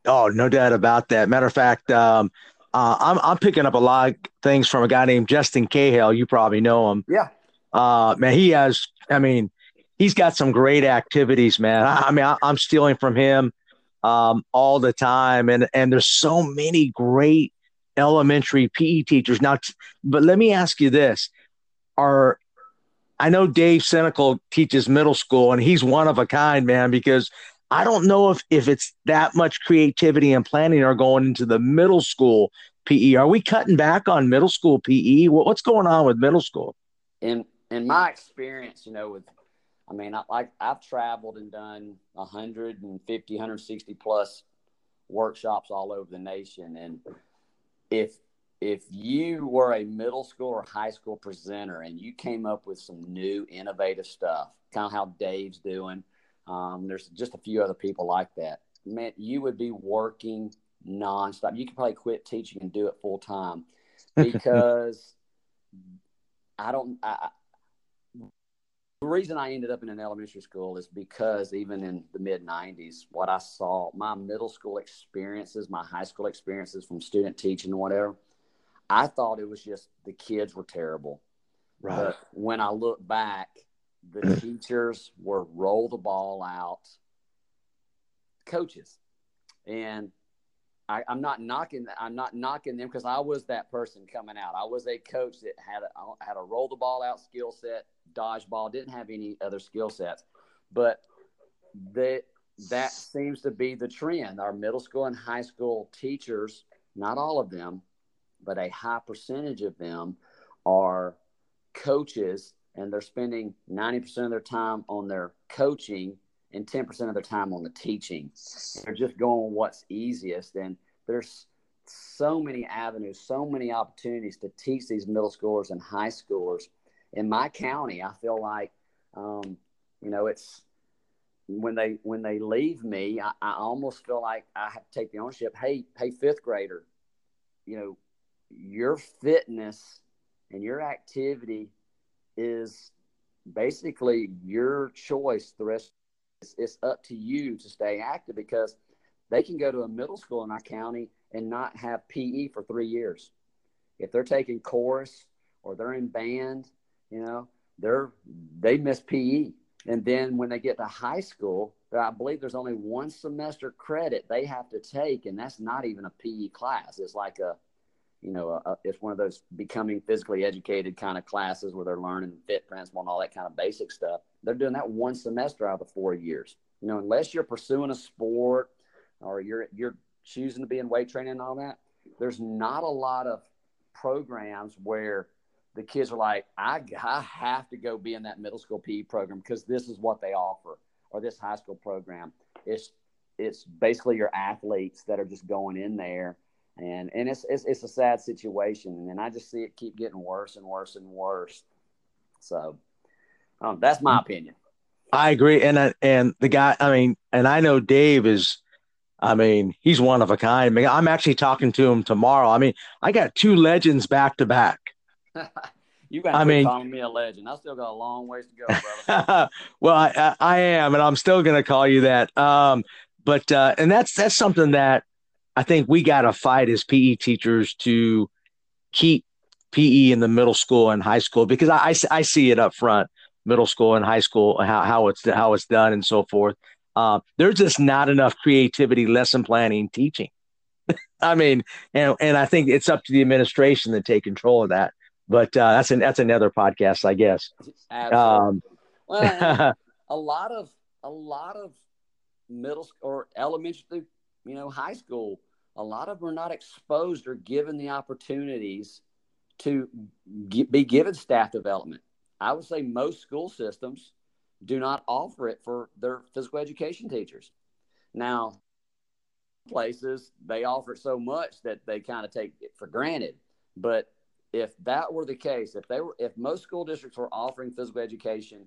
Speaker 1: Oh, no doubt about that. Matter of fact, um, uh, I'm I'm picking up a lot of things from a guy named Justin Cahill. You probably know him.
Speaker 2: Yeah.
Speaker 1: Uh, man, he has. I mean, he's got some great activities, man. I, I mean, I, am stealing from him um, all the time, and and there's so many great elementary PE teachers now. But let me ask you this: Are I know Dave Senecal teaches middle school, and he's one of a kind, man, because I don't know if if it's that much creativity and planning are going into the middle school PE. Are we cutting back on middle school PE? What, what's going on with middle school?
Speaker 2: In in my experience, you know, with I mean, I, like I've traveled and done 150, 160 plus workshops all over the nation, and if if you were a middle school or high school presenter and you came up with some new innovative stuff, kind of how Dave's doing um, there's just a few other people like that. Man, you would be working nonstop. You could probably quit teaching and do it full time (laughs) because I don't. I, the reason I ended up in an elementary school is because even in the mid 90s, what I saw, my middle school experiences, my high school experiences from student teaching and whatever, I thought it was just the kids were terrible. Right. But when I look back, the teachers were roll the ball out coaches. And I, am not knocking. I'm not knocking them because I was that person coming out. I was a coach that had a, had a roll the ball out skill set, dodgeball. didn't have any other skill sets, but that that seems to be the trend. Our middle school and high school teachers, not all of them, but a high percentage of them are coaches, and they're spending 90% of their time on their coaching and 10% of their time on the teaching. They're just going what's easiest. And there's so many avenues, so many opportunities to teach these middle schoolers and high schoolers. In my county, I feel like, um, you know, it's when they when they leave me, I, I almost feel like I have to take the ownership. Hey, hey, fifth grader, you know, your fitness and your activity is basically your choice the rest it's, it's up to you to stay active because they can go to a middle school in our county and not have PE for three years. If they're taking chorus or they're in band, you know, they're they miss PE. And then when they get to high school, I believe there's only one semester credit they have to take, and that's not even a PE class. It's like a, you know, a, a, it's one of those becoming physically educated kind of classes where they're learning fit principle and all that kind of basic stuff. They're doing that one semester out of the four years. You know, unless you're pursuing a sport or you're you're choosing to be in weight training and all that, there's not a lot of programs where the kids are like, I, I have to go be in that middle school PE program because this is what they offer, or this high school program. It's it's basically your athletes that are just going in there, and and it's it's, it's a sad situation, and I just see it keep getting worse and worse and worse. So um, that's my opinion.
Speaker 1: I agree, and uh, and the guy, I mean, and I know Dave is, I mean, he's one of a kind. I mean, I'm actually talking to him tomorrow. I mean, I got two legends back to back. (laughs)
Speaker 2: You got to I mean, calling me a legend. I still got a long ways to go, brother. (laughs)
Speaker 1: well, I, I, am, and I'm still going to call you that. Um, but uh, and that's that's something that I think we got to fight as PE teachers to keep PE in the middle school and high school because I, I, I see it up front middle school and high school, how, how it's how it's done and so forth. Uh, there's just not enough creativity, lesson planning, teaching. (laughs) I mean, and and I think it's up to the administration to take control of that. But uh, that's an that's another podcast, I guess.
Speaker 2: Um, well, (laughs) a lot of a lot of middle or elementary, you know, high school, a lot of them are not exposed or given the opportunities to be given staff development. I would say most school systems do not offer it for their physical education teachers. Now, places they offer it so much that they kind of take it for granted. But if that were the case, if they were, if most school districts were offering physical education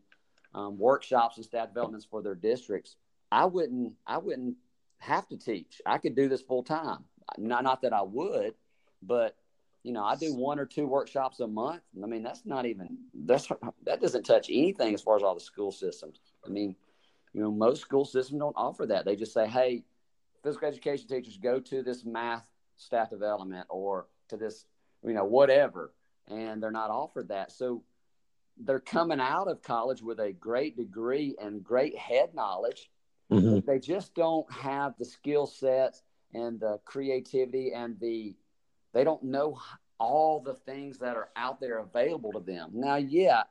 Speaker 2: um, workshops and staff developments for their districts, I wouldn't, I wouldn't have to teach. I could do this full time. Not, not that I would, but you know, I do one or two workshops a month. I mean, that's not even that's that doesn't touch anything as far as all the school systems. I mean, you know, most school systems don't offer that. They just say, "Hey, physical education teachers, go to this math staff development or to this, you know, whatever," and they're not offered that. So they're coming out of college with a great degree and great head knowledge. Mm-hmm. They just don't have the skill sets and the creativity and the they don't know all the things that are out there available to them. Now, yeah,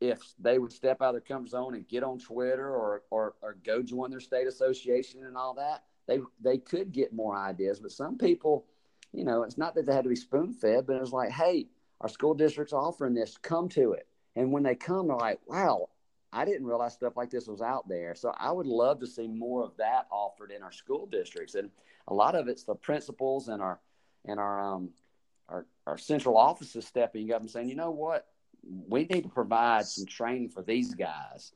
Speaker 2: if they would step out of their comfort zone and get on Twitter or, or, or go join their state association and all that, they, they could get more ideas. But some people, you know, it's not that they had to be spoon fed, but it was like, hey, our school district's offering this, come to it. And when they come, they're like, wow, I didn't realize stuff like this was out there. So I would love to see more of that offered in our school districts. And a lot of it's the principals and our and our um, our, our central offices stepping up and saying, you know what, we need to provide some training for these guys.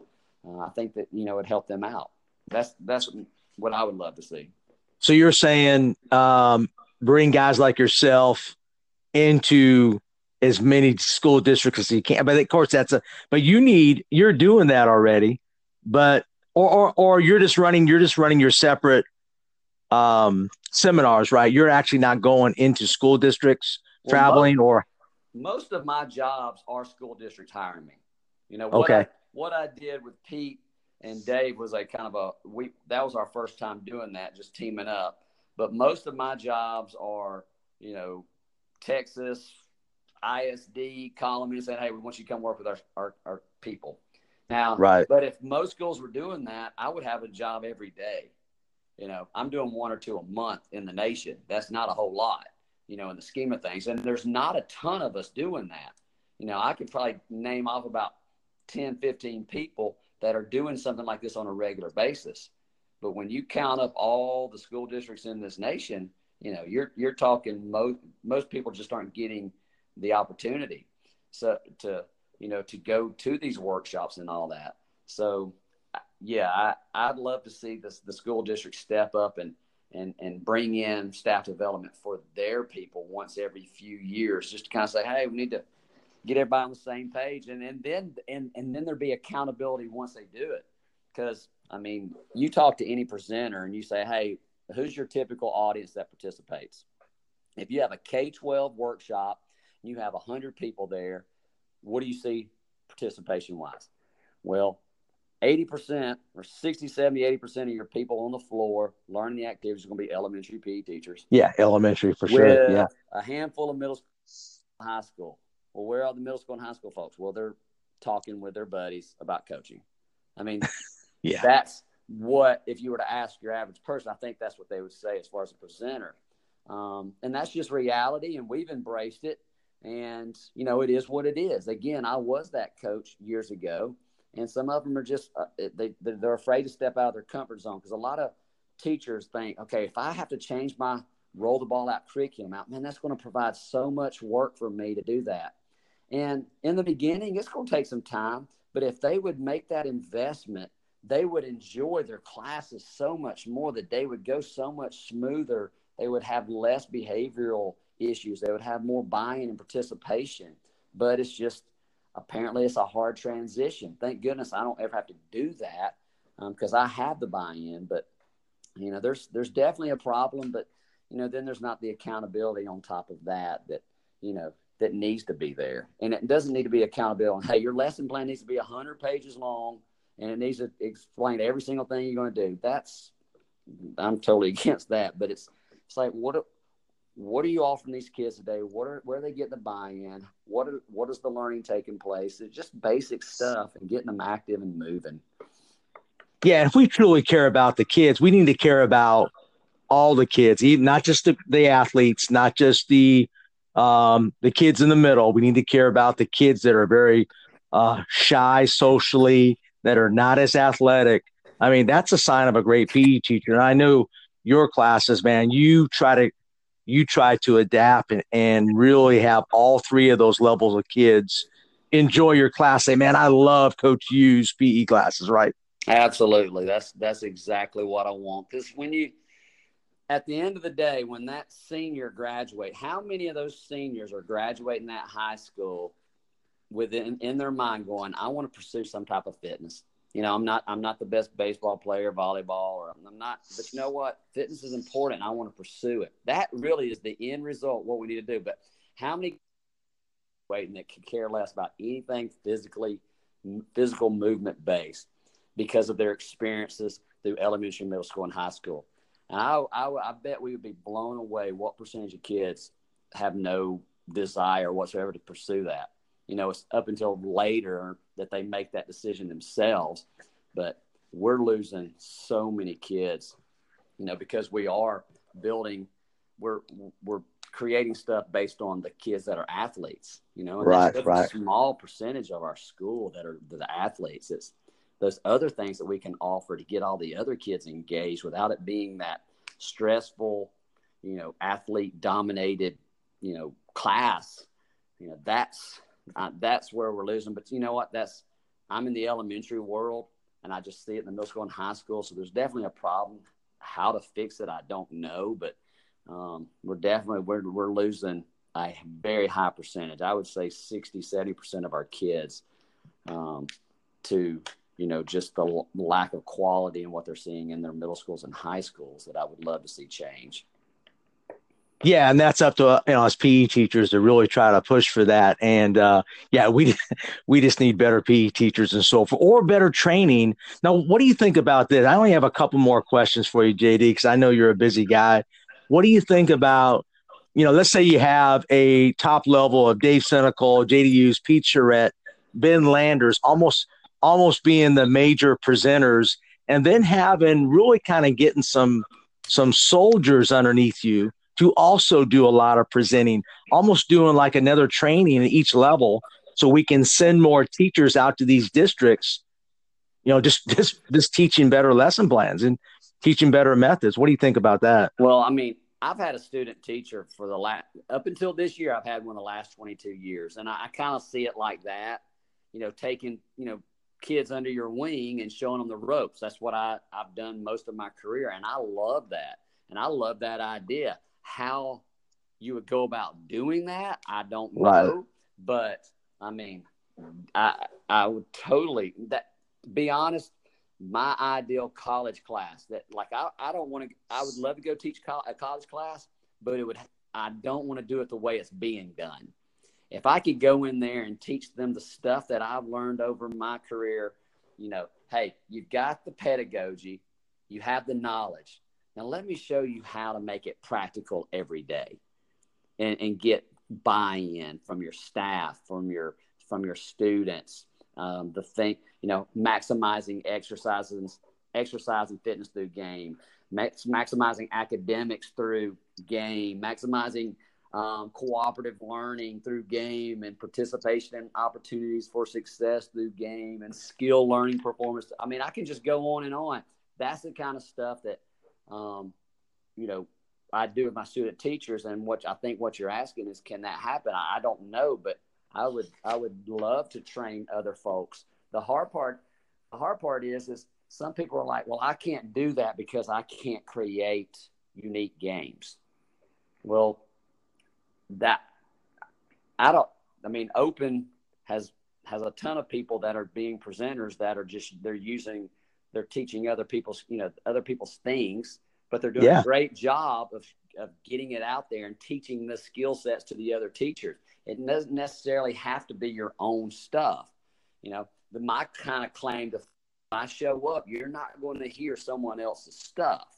Speaker 2: Uh, I think that you know it helped them out. That's that's what I would love to see.
Speaker 1: So you're saying um, bring guys like yourself into as many school districts as you can. But of course, that's a. But you need you're doing that already, but or or or you're just running you're just running your separate um seminars, right? You're actually not going into school districts, well, traveling, most, or
Speaker 2: most of my jobs are school districts hiring me. You know, what okay. I, what I did with Pete and Dave was a kind of a we that was our first time doing that, just teaming up. But most of my jobs are, you know, Texas, ISD me and saying, "Hey, we want you to come work with our our, our people." Now,
Speaker 1: right.
Speaker 2: But if most schools were doing that, I would have a job every day. You know, I'm doing one or two a month in the nation. That's not a whole lot, you know, in the scheme of things. And there's not a ton of us doing that. You know, I could probably name off about 10, 15 people that are doing something like this on a regular basis. But when you count up all the school districts in this nation, you know, you're you're talking most most people just aren't getting the opportunity so to you know to go to these workshops and all that. So yeah, I, I'd love to see this the school district step up and and and bring in staff development for their people once every few years, just to kind of say, hey, we need to get everybody on the same page, and and then and and then there be accountability once they do it, because I mean, you talk to any presenter and you say, hey, who's your typical audience that participates? If you have a K 12 workshop, you have 100 people there, what do you see participation wise? Well, 80% or 60, 70, 80% of your people on the floor learning the activities are going to be elementary PE teachers.
Speaker 1: Yeah, elementary for sure. Yeah.
Speaker 2: A handful of middle school, high school. Well, where are the middle school and high school folks? Well, they're talking with their buddies about coaching. I mean, (laughs)
Speaker 1: yeah,
Speaker 2: that's what if you were to ask your average person, I think that's what they would say as far as a presenter. Um, and that's just reality, and we've embraced it. And you know, it is what it is. Again, I was that coach years ago, and some of them are just uh, they they're afraid to step out of their comfort zone because a lot of teachers think, okay, if I have to change my roll the ball out curriculum out, man, that's going to provide so much work for me to do that. And in the beginning, it's going to take some time, but if they would make that investment they would enjoy their classes so much more that they would go so much smoother they would have less behavioral issues. They would have more buy-in and participation but it's just apparently it's a hard transition. Thank goodness i don't ever have to do that because um, i have the buy-in but you know there's there's definitely a problem but you know then there's not the accountability on top of that that you know that needs to be there. And it doesn't need to be accountability hey your lesson plan needs to be 100 pages long and it needs to explain every single thing you're going to do. That's I'm totally (laughs) against that, but it's it's like what what are you offering these kids today? What are where are they getting the buy-in? What are what is the learning taking place? It's just basic stuff and getting them active and moving.
Speaker 1: Yeah, if we truly care about the kids, we need to care about all the kids, not just the, the athletes, not just the um, the kids in the middle. We need to care about the kids that are very uh, shy socially, that are not as athletic. I mean, that's a sign of a great PE teacher. And I know your classes, man, you try to you try to adapt and, and really have all three of those levels of kids enjoy your class. Say, man, I love Coach Hughes' PE classes, right?
Speaker 2: Absolutely. That's that's exactly what I want. Because when you at the end of the day, when that senior graduate, how many of those seniors are graduating that high school within in their mind going, I want to pursue some type of fitness. You know, I'm not I'm not the best baseball player, volleyball, or I'm not. But you know what? Fitness is important. I want to pursue it. That really is the end result. What we need to do. But how many waiting that could care less about anything physically physical movement based because of their experiences through elementary, middle school, and high school? And I, I, I bet we would be blown away what percentage of kids have no desire whatsoever to pursue that you know, it's up until later that they make that decision themselves. But we're losing so many kids, you know, because we are building, we're we're creating stuff based on the kids that are athletes, you know, and
Speaker 1: right, right.
Speaker 2: a small percentage of our school that are the athletes. It's those other things that we can offer to get all the other kids engaged without it being that stressful, you know, athlete dominated, you know, class. You know, that's uh, that's where we're losing. But you know what? That's I'm in the elementary world, and I just see it in the middle school and high school. So there's definitely a problem. How to fix it, I don't know, but um, we're definitely we're we're losing a very high percentage. I would say 60, 70% of our kids um, to, you know, just the lack of quality in what they're seeing in their middle schools and high schools that I would love to see change.
Speaker 1: Yeah, and that's up to you know us PE teachers to really try to push for that. And uh, yeah, we (laughs) we just need better PE teachers and so forth, or better training. Now, what do you think about this? I only have a couple more questions for you, JD, because I know you're a busy guy. What do you think about you know, let's say you have a top level of Dave Senecal, JD Hughes, Pete Charette, Ben Landers, almost almost being the major presenters, and then having really kind of getting some some soldiers underneath you to also do a lot of presenting, almost doing like another training at each level, so we can send more teachers out to these districts. You know, just (laughs) just just teaching better lesson plans and teaching better methods. What do you think about that?
Speaker 2: Well, I mean, I've had a student teacher for the last up until this year. I've had one the last 22 years, and I, I kind of see it like that. You know, taking you know kids under your wing and showing them the ropes. That's what I I've done most of my career, and I love that. And I love that idea. How you would go about doing that, I don't know, right. but I mean, I I would totally that. Be honest, my ideal college class that like I, I don't want to I would love to go teach a college class, but it would I don't want to do it the way it's being done. If I could go in there and teach them the stuff that I've learned over my career, you know, hey, you've got the pedagogy, you have the knowledge. Now let me show you how to make it practical every day and, and get buy-in from your staff, from your from your students, um, the thing, you know, maximizing exercises, exercise and fitness through game, max, maximizing academics through game, maximizing um, cooperative learning through game and participation in opportunities for success through game and skill learning performance. I mean, I can just go on and on. That's the kind of stuff that, um, you know, I do with my student teachers. And what I think what you're asking is, can that happen? I, I don't know, but I would I would love to train other folks. The hard part the hard part is is some people are like, well, I can't do that because I can't create unique games. Well, that I don't. I mean, Open has has a ton of people that are being presenters that are just they're using they're teaching other people's you know other people's things, but they're doing yeah. a great job of of getting it out there and teaching the skill sets to the other teachers. It doesn't necessarily have to be your own stuff. You know, the my kind of claim to I show up, you're not going to hear someone else's stuff.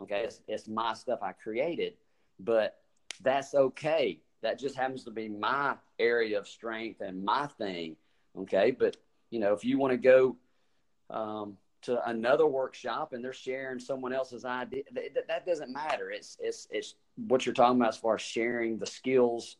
Speaker 2: Okay, it's, it's my stuff I created, but that's okay. That just happens to be my area of strength and my thing. Okay, but you know, if you want to go um, to another workshop and they're sharing someone else's idea, that, that doesn't matter. It's it's it's what you're talking about as far as sharing the skills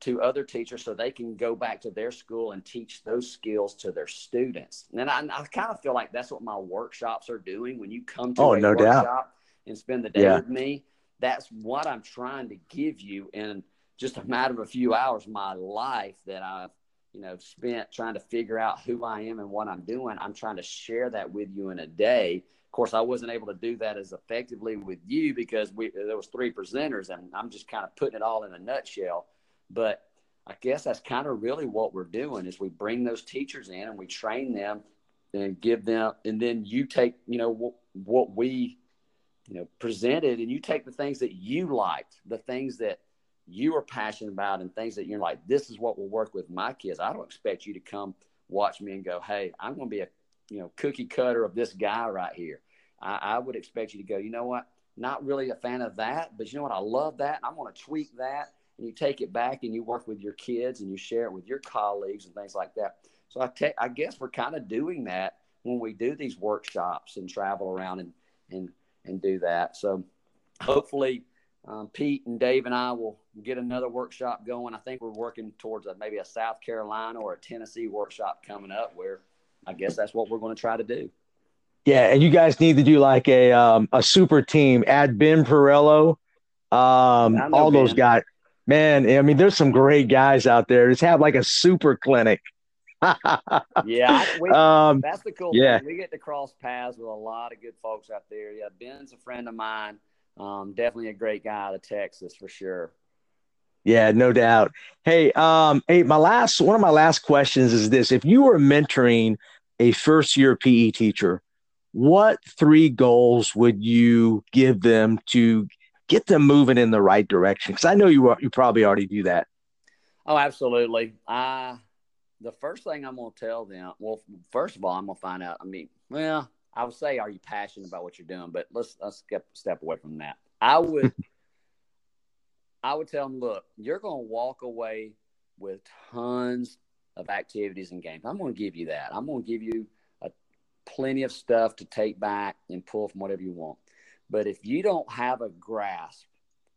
Speaker 2: to other teachers so they can go back to their school and teach those skills to their students. And I, I kind of feel like that's what my workshops are doing. When you come to
Speaker 1: oh,
Speaker 2: a
Speaker 1: no
Speaker 2: workshop
Speaker 1: doubt.
Speaker 2: and spend the day yeah. with me, that's what I'm trying to give you in just a matter of a few hours my life that I've you know spent trying to figure out who I am and what I'm doing. I'm trying to share that with you in a day. Of course, I wasn't able to do that as effectively with you because we there was three presenters, and I'm just kind of putting it all in a nutshell but I guess that's kind of really what we're doing is we bring those teachers in and we train them and give them, and then you take, you know, what, what we, you know, presented and you take the things that you liked, the things that you are passionate about and things that you're like, this is what will work with my kids. I don't expect you to come watch me and go, Hey, I'm going to be a, you know, cookie cutter of this guy right here. I, I would expect you to go, you know what? Not really a fan of that, but you know what? I love that. I'm going to tweak that and you take it back and you work with your kids and you share it with your colleagues and things like that. So I, te- I guess we're kind of doing that when we do these workshops and travel around and, and, and do that. So hopefully um, Pete and Dave and I will get another workshop going. I think we're working towards a, maybe a South Carolina or a Tennessee workshop coming up where I guess that's what we're going to try to do.
Speaker 1: Yeah, and you guys need to do like a um, a super team. Add Ben Pirillo, um, all ben. those guys man, I mean, there's some great guys out there. Just have like a super clinic. (laughs)
Speaker 2: yeah, we, um, that's the cool yeah. thing. We get to cross paths with a lot of good folks out there. Yeah, Ben's a friend of mine. Um, definitely a great guy out of Texas for sure.
Speaker 1: Yeah, no doubt. Hey, um, hey, my last one of my last questions is this: If you were mentoring a first year PE teacher, what three goals would you give them to get them moving in the right direction? Because I know you you probably already do that.
Speaker 2: Oh, absolutely. Uh, the first thing I'm going to tell them, well, first of all, I'm going to find out. I mean, well, I would say, are you passionate about what you're doing? But let's let's step step away from that. I would, (laughs) I would tell them, look, you're going to walk away with tons of activities and games. I'm going to give you that. I'm going to give you a, plenty of stuff to take back and pull from whatever you want. But if you don't have a grasp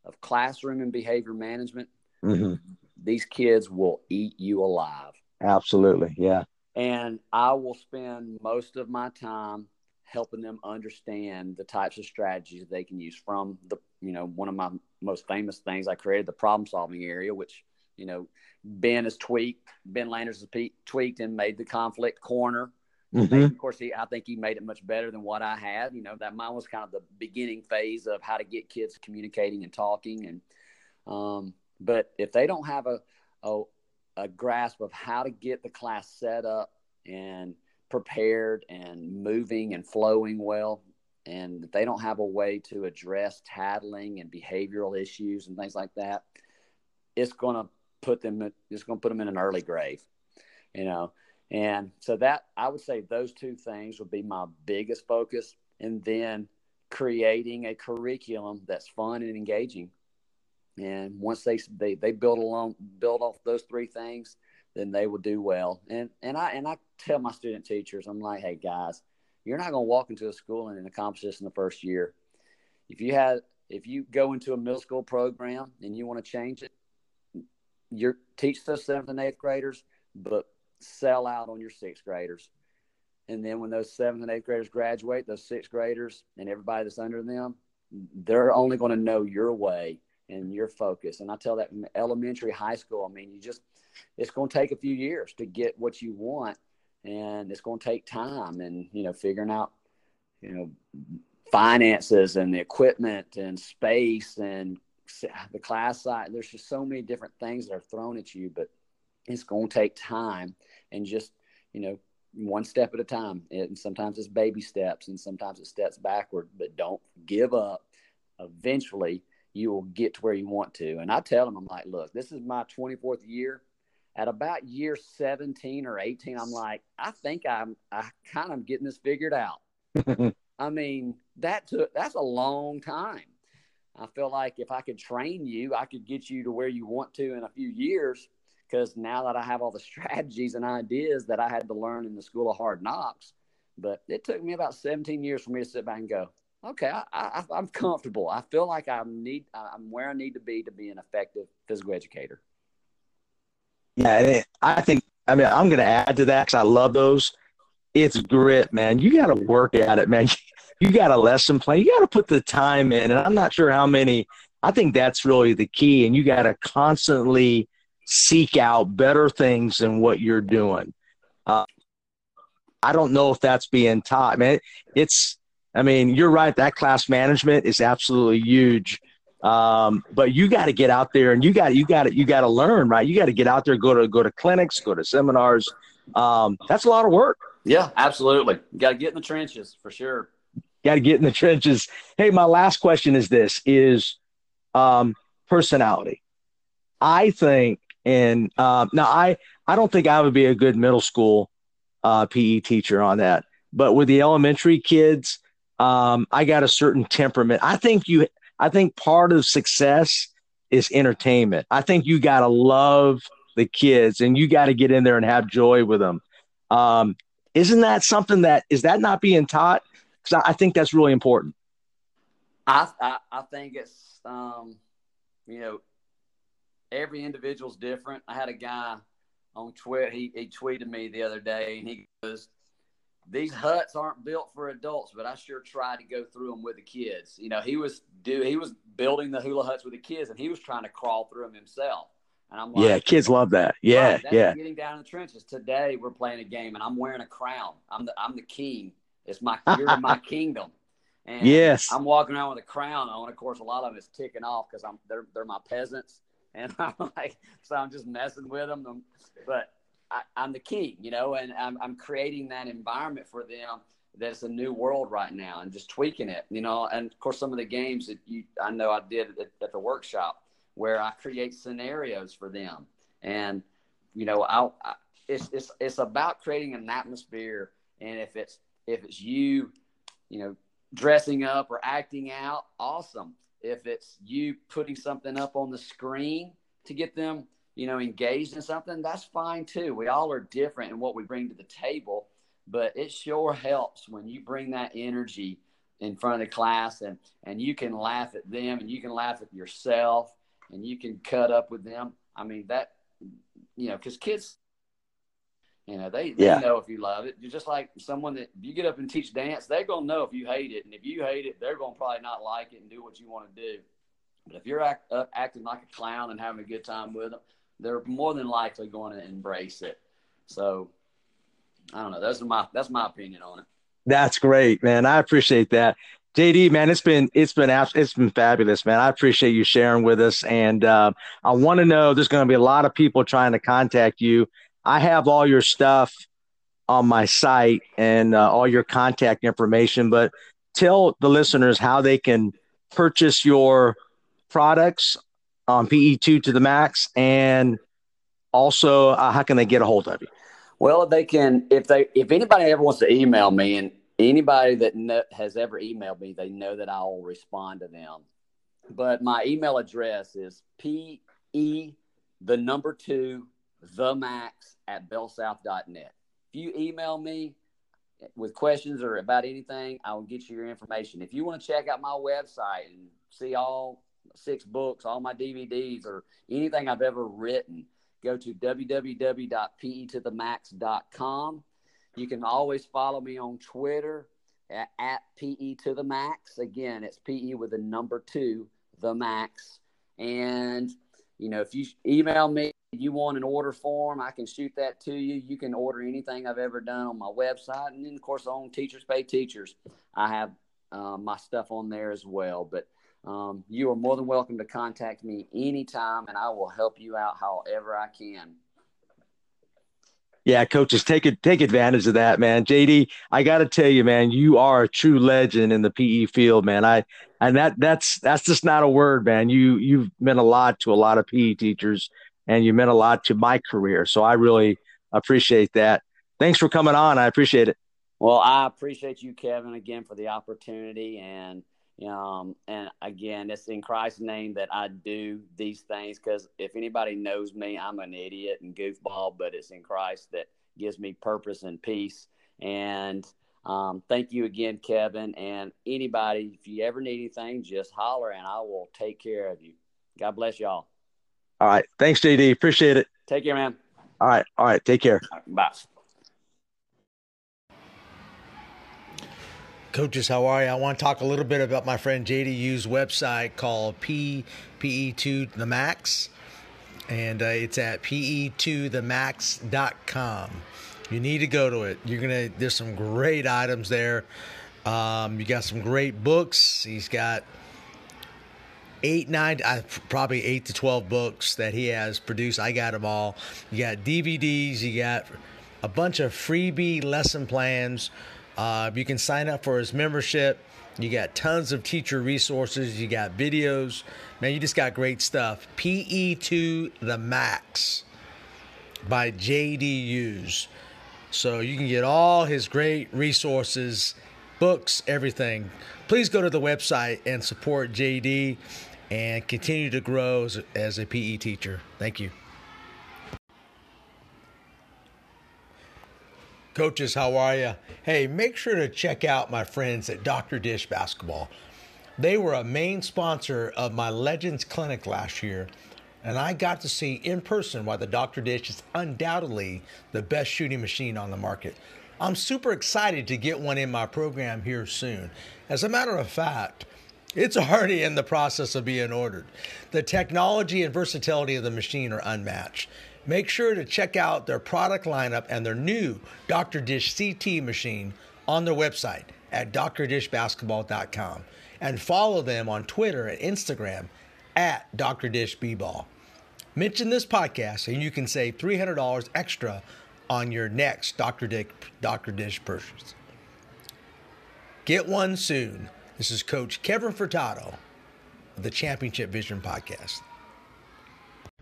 Speaker 2: of classroom and behavior management, mm-hmm. these kids will eat you alive.
Speaker 1: Absolutely. Yeah.
Speaker 2: And I will spend most of my time helping them understand the types of strategies they can use from the, you know, one of my most famous things I created, the problem solving area, which, you know, Ben has tweaked, Ben Landers has tweaked and made the conflict corner. Mm-hmm. Of course, he, I think he made it much better than what I had. You know, that mine was kind of the beginning phase of how to get kids communicating and talking. And, um, but if they don't have a, a, a grasp of how to get the class set up and prepared and moving and flowing well, and they don't have a way to address tattling and behavioral issues and things like that, it's going to put them. It's going to put them in an early grave, you know. And so that I would say those two things would be my biggest focus, and then creating a curriculum that's fun and engaging and once they they, they build along build off those three things, then they will do well. And and I and I tell my student teachers, I'm like, hey guys, you're not going to walk into a school and accomplish this in the first year. If you had if you go into a middle school program and you want to change it, you teach those seventh and eighth graders, but sell out on your sixth graders. And then when those seventh and eighth graders graduate, those sixth graders and everybody that's under them, they're only going to know your way and your focus. And I tell that elementary, high school, I mean, you just, it's going to take a few years to get what you want. And it's going to take time and, you know, figuring out, you know, finances and the equipment and space and the class size. There's just so many different things that are thrown at you, but it's going to take time and just, you know, one step at a time. And sometimes it's baby steps and sometimes it steps backward, but don't give up. Eventually, you will get to where you want to. And I tell them, I'm like, look, this is my 24th year. At about year 17 or 18, I'm like, I think I'm, I kind of getting this figured out. (laughs) I mean, that took, that's a long time. I feel like if I could train you, I could get you to where you want to in a few years. Because now that I have all the (laughs) strategies and ideas that I had to learn in the school of hard knocks, but it took me about 17 years for me to sit back and go, okay, I, I, I'm comfortable. I feel like I need, I'm where I need to be to be an effective physical educator.
Speaker 1: Yeah, I think. I mean, I'm going to add to that because I love those. It's grit, man. You got to work at it, man. (laughs) You got a lesson plan. You got to put the time in, and I'm not sure how many. I think that's really the key, and you got to constantly seek out better things than what you're doing. Uh, I don't know if that's being taught, man. It's I mean, you're right. That class management is absolutely huge. Um, but you got to get out there and you got you got you got to learn, right? You got to get out there, go to go to clinics, go to seminars. Um, that's a lot of work.
Speaker 2: Yeah, absolutely. Got to get in the trenches for sure.
Speaker 1: Got to get in the trenches. Hey, my last question is this: is um, personality. I think, and um, now I I don't think I would be a good middle school uh, PE teacher on that, but with the elementary kids, um, I got a certain temperament. I think you, I think part of success is entertainment. I think you got to love the kids and you got to get in there and have joy with them. Um, isn't that something that is that not being taught? Because I, I, think that's really important.
Speaker 2: I, I, I think it's um, you know every individual's different. I had a guy on Twitter. He he tweeted me the other day and he goes, these huts aren't built for adults, but I sure tried to go through them with the kids. You know, he was do he was building the hula huts with the kids, and he was trying to crawl through them himself. And I'm like,
Speaker 1: yeah, kids love that. Yeah,
Speaker 2: right,
Speaker 1: yeah.
Speaker 2: Getting down in the trenches. Today we're playing a game, and I'm wearing a crown. I'm the I'm the king. It's my you're my (laughs) kingdom. And
Speaker 1: yes,
Speaker 2: I'm walking around with a crown on. Of course, a lot of them is ticking off because I'm they're they're my peasants. and (laughs) I'm like, so I'm just messing with them. But I, am the king, you know, and I'm, I'm creating that environment for them that's a new world right now and just tweaking it, you know. And of course, some of the games that you I know I did at, at the workshop where I create scenarios for them, and you know, I, I it's it's it's about creating an atmosphere, and if it's if it's you, you know, dressing up or acting out, awesome. If it's you putting something up on the screen to get them, you know, engaged in something, that's fine too. We all are different in what we bring to the table, but it sure helps when you bring that energy in front of the class and and you can laugh at them and you can laugh at yourself and you can cut up with them. I mean that you know, because kids you know, they, they yeah. know if you love it. You're just like someone that if you get up and teach dance, they're gonna know if you hate it, and if you hate it, they're gonna probably not like it and do what you want to do. But if you're act, uh, acting like a clown and having a good time with them, they're more than likely going to embrace it. So, I don't know. That's my that's my opinion on it.
Speaker 4: That's great, man. I appreciate that. JD, man, it's been it's been it's been fabulous, man. I appreciate you sharing with us, and uh, I want to know. There's going to be a lot of people trying to contact you. I have all your stuff on my site and uh, all your contact information, but tell the listeners how they can purchase your products on PE2 to the max and also uh, how can they get a hold of you?
Speaker 2: Well, they can if they if anybody ever wants to email me and anybody that has ever emailed me, they know that I'll respond to them. But my email address is p e the number two the max at bellsouth.net. If you email me with questions or about anything, I will get you your information. If you want to check out my website and see all six books, all my DVDs, or anything I've ever written, go to www.pe2themax.com. You can always follow me on Twitter at, at PE to the Max. Again, it's PE with a number two, the Max. And, you know, if you email me, you want an order form, I can shoot that to you. You can order anything I've ever done on my website. And then, of course, on Teachers Pay Teachers, I have uh, my stuff on there as well. But um, you are more than welcome to contact me anytime, and I will help you out however I can.
Speaker 4: Yeah, coaches, take it, take advantage of that, man. JD, I got to tell you, man, you are a true legend in the PE field, man. I and that that's that's just not a word, man. You you've meant a lot to a lot of PE teachers and you meant a lot to my career. So I really appreciate that. Thanks for coming on. I appreciate it.
Speaker 2: Well, I appreciate you, Kevin, again for the opportunity. And, um, and again, it's in Christ's name that I do these things because if anybody knows me, I'm an idiot and goofball, but it's in Christ that gives me purpose and peace. And um, thank you again, Kevin. And anybody, if you ever need anything, just holler and I will take care of you. God bless y'all.
Speaker 4: All right. Thanks, JD. Appreciate it.
Speaker 2: Take care, man.
Speaker 4: All right. All right. Take care.
Speaker 2: bye.
Speaker 1: Coaches, how are you? I want to talk a little bit about my friend JD Hughes' website called PPE2 The Max, and uh, it's at pe2themax.com. You need to go to it. You're gonna. There's some great items there. Um, you got some great books. He's got eight, nine, uh, probably eight to 12 books that he has produced. I got them all. You got DVDs, you got a bunch of freebie lesson plans. Uh, you can sign up for his membership. You got tons of teacher resources. You got videos. Man, you just got great stuff. PE to The Max by JD Hughes. So you can get all his great resources, books, everything. Please go to the website and support JD and continue to grow as, as a PE teacher. Thank you. Coaches, how are you? Hey, make sure to check out my friends at Dr. Dish Basketball. They were a main sponsor of my Legends Clinic last year, and I got to see in person why the Dr. Dish is undoubtedly the best shooting machine on the market. I'm super excited to get one in my program here soon. As a matter of fact, it's already in the process of being ordered. The technology and versatility of the machine are unmatched. Make sure to check out their product lineup and their new Dr. Dish CT machine on their website at drdishbasketball.com and follow them on Twitter and Instagram at Dr. Dish B-Ball. Mention this podcast and you can save $300 extra on your next Dr. Dick Dr. Dish purchase. Get one soon. This is Coach Kevin Furtado of the Championship Vision Podcast.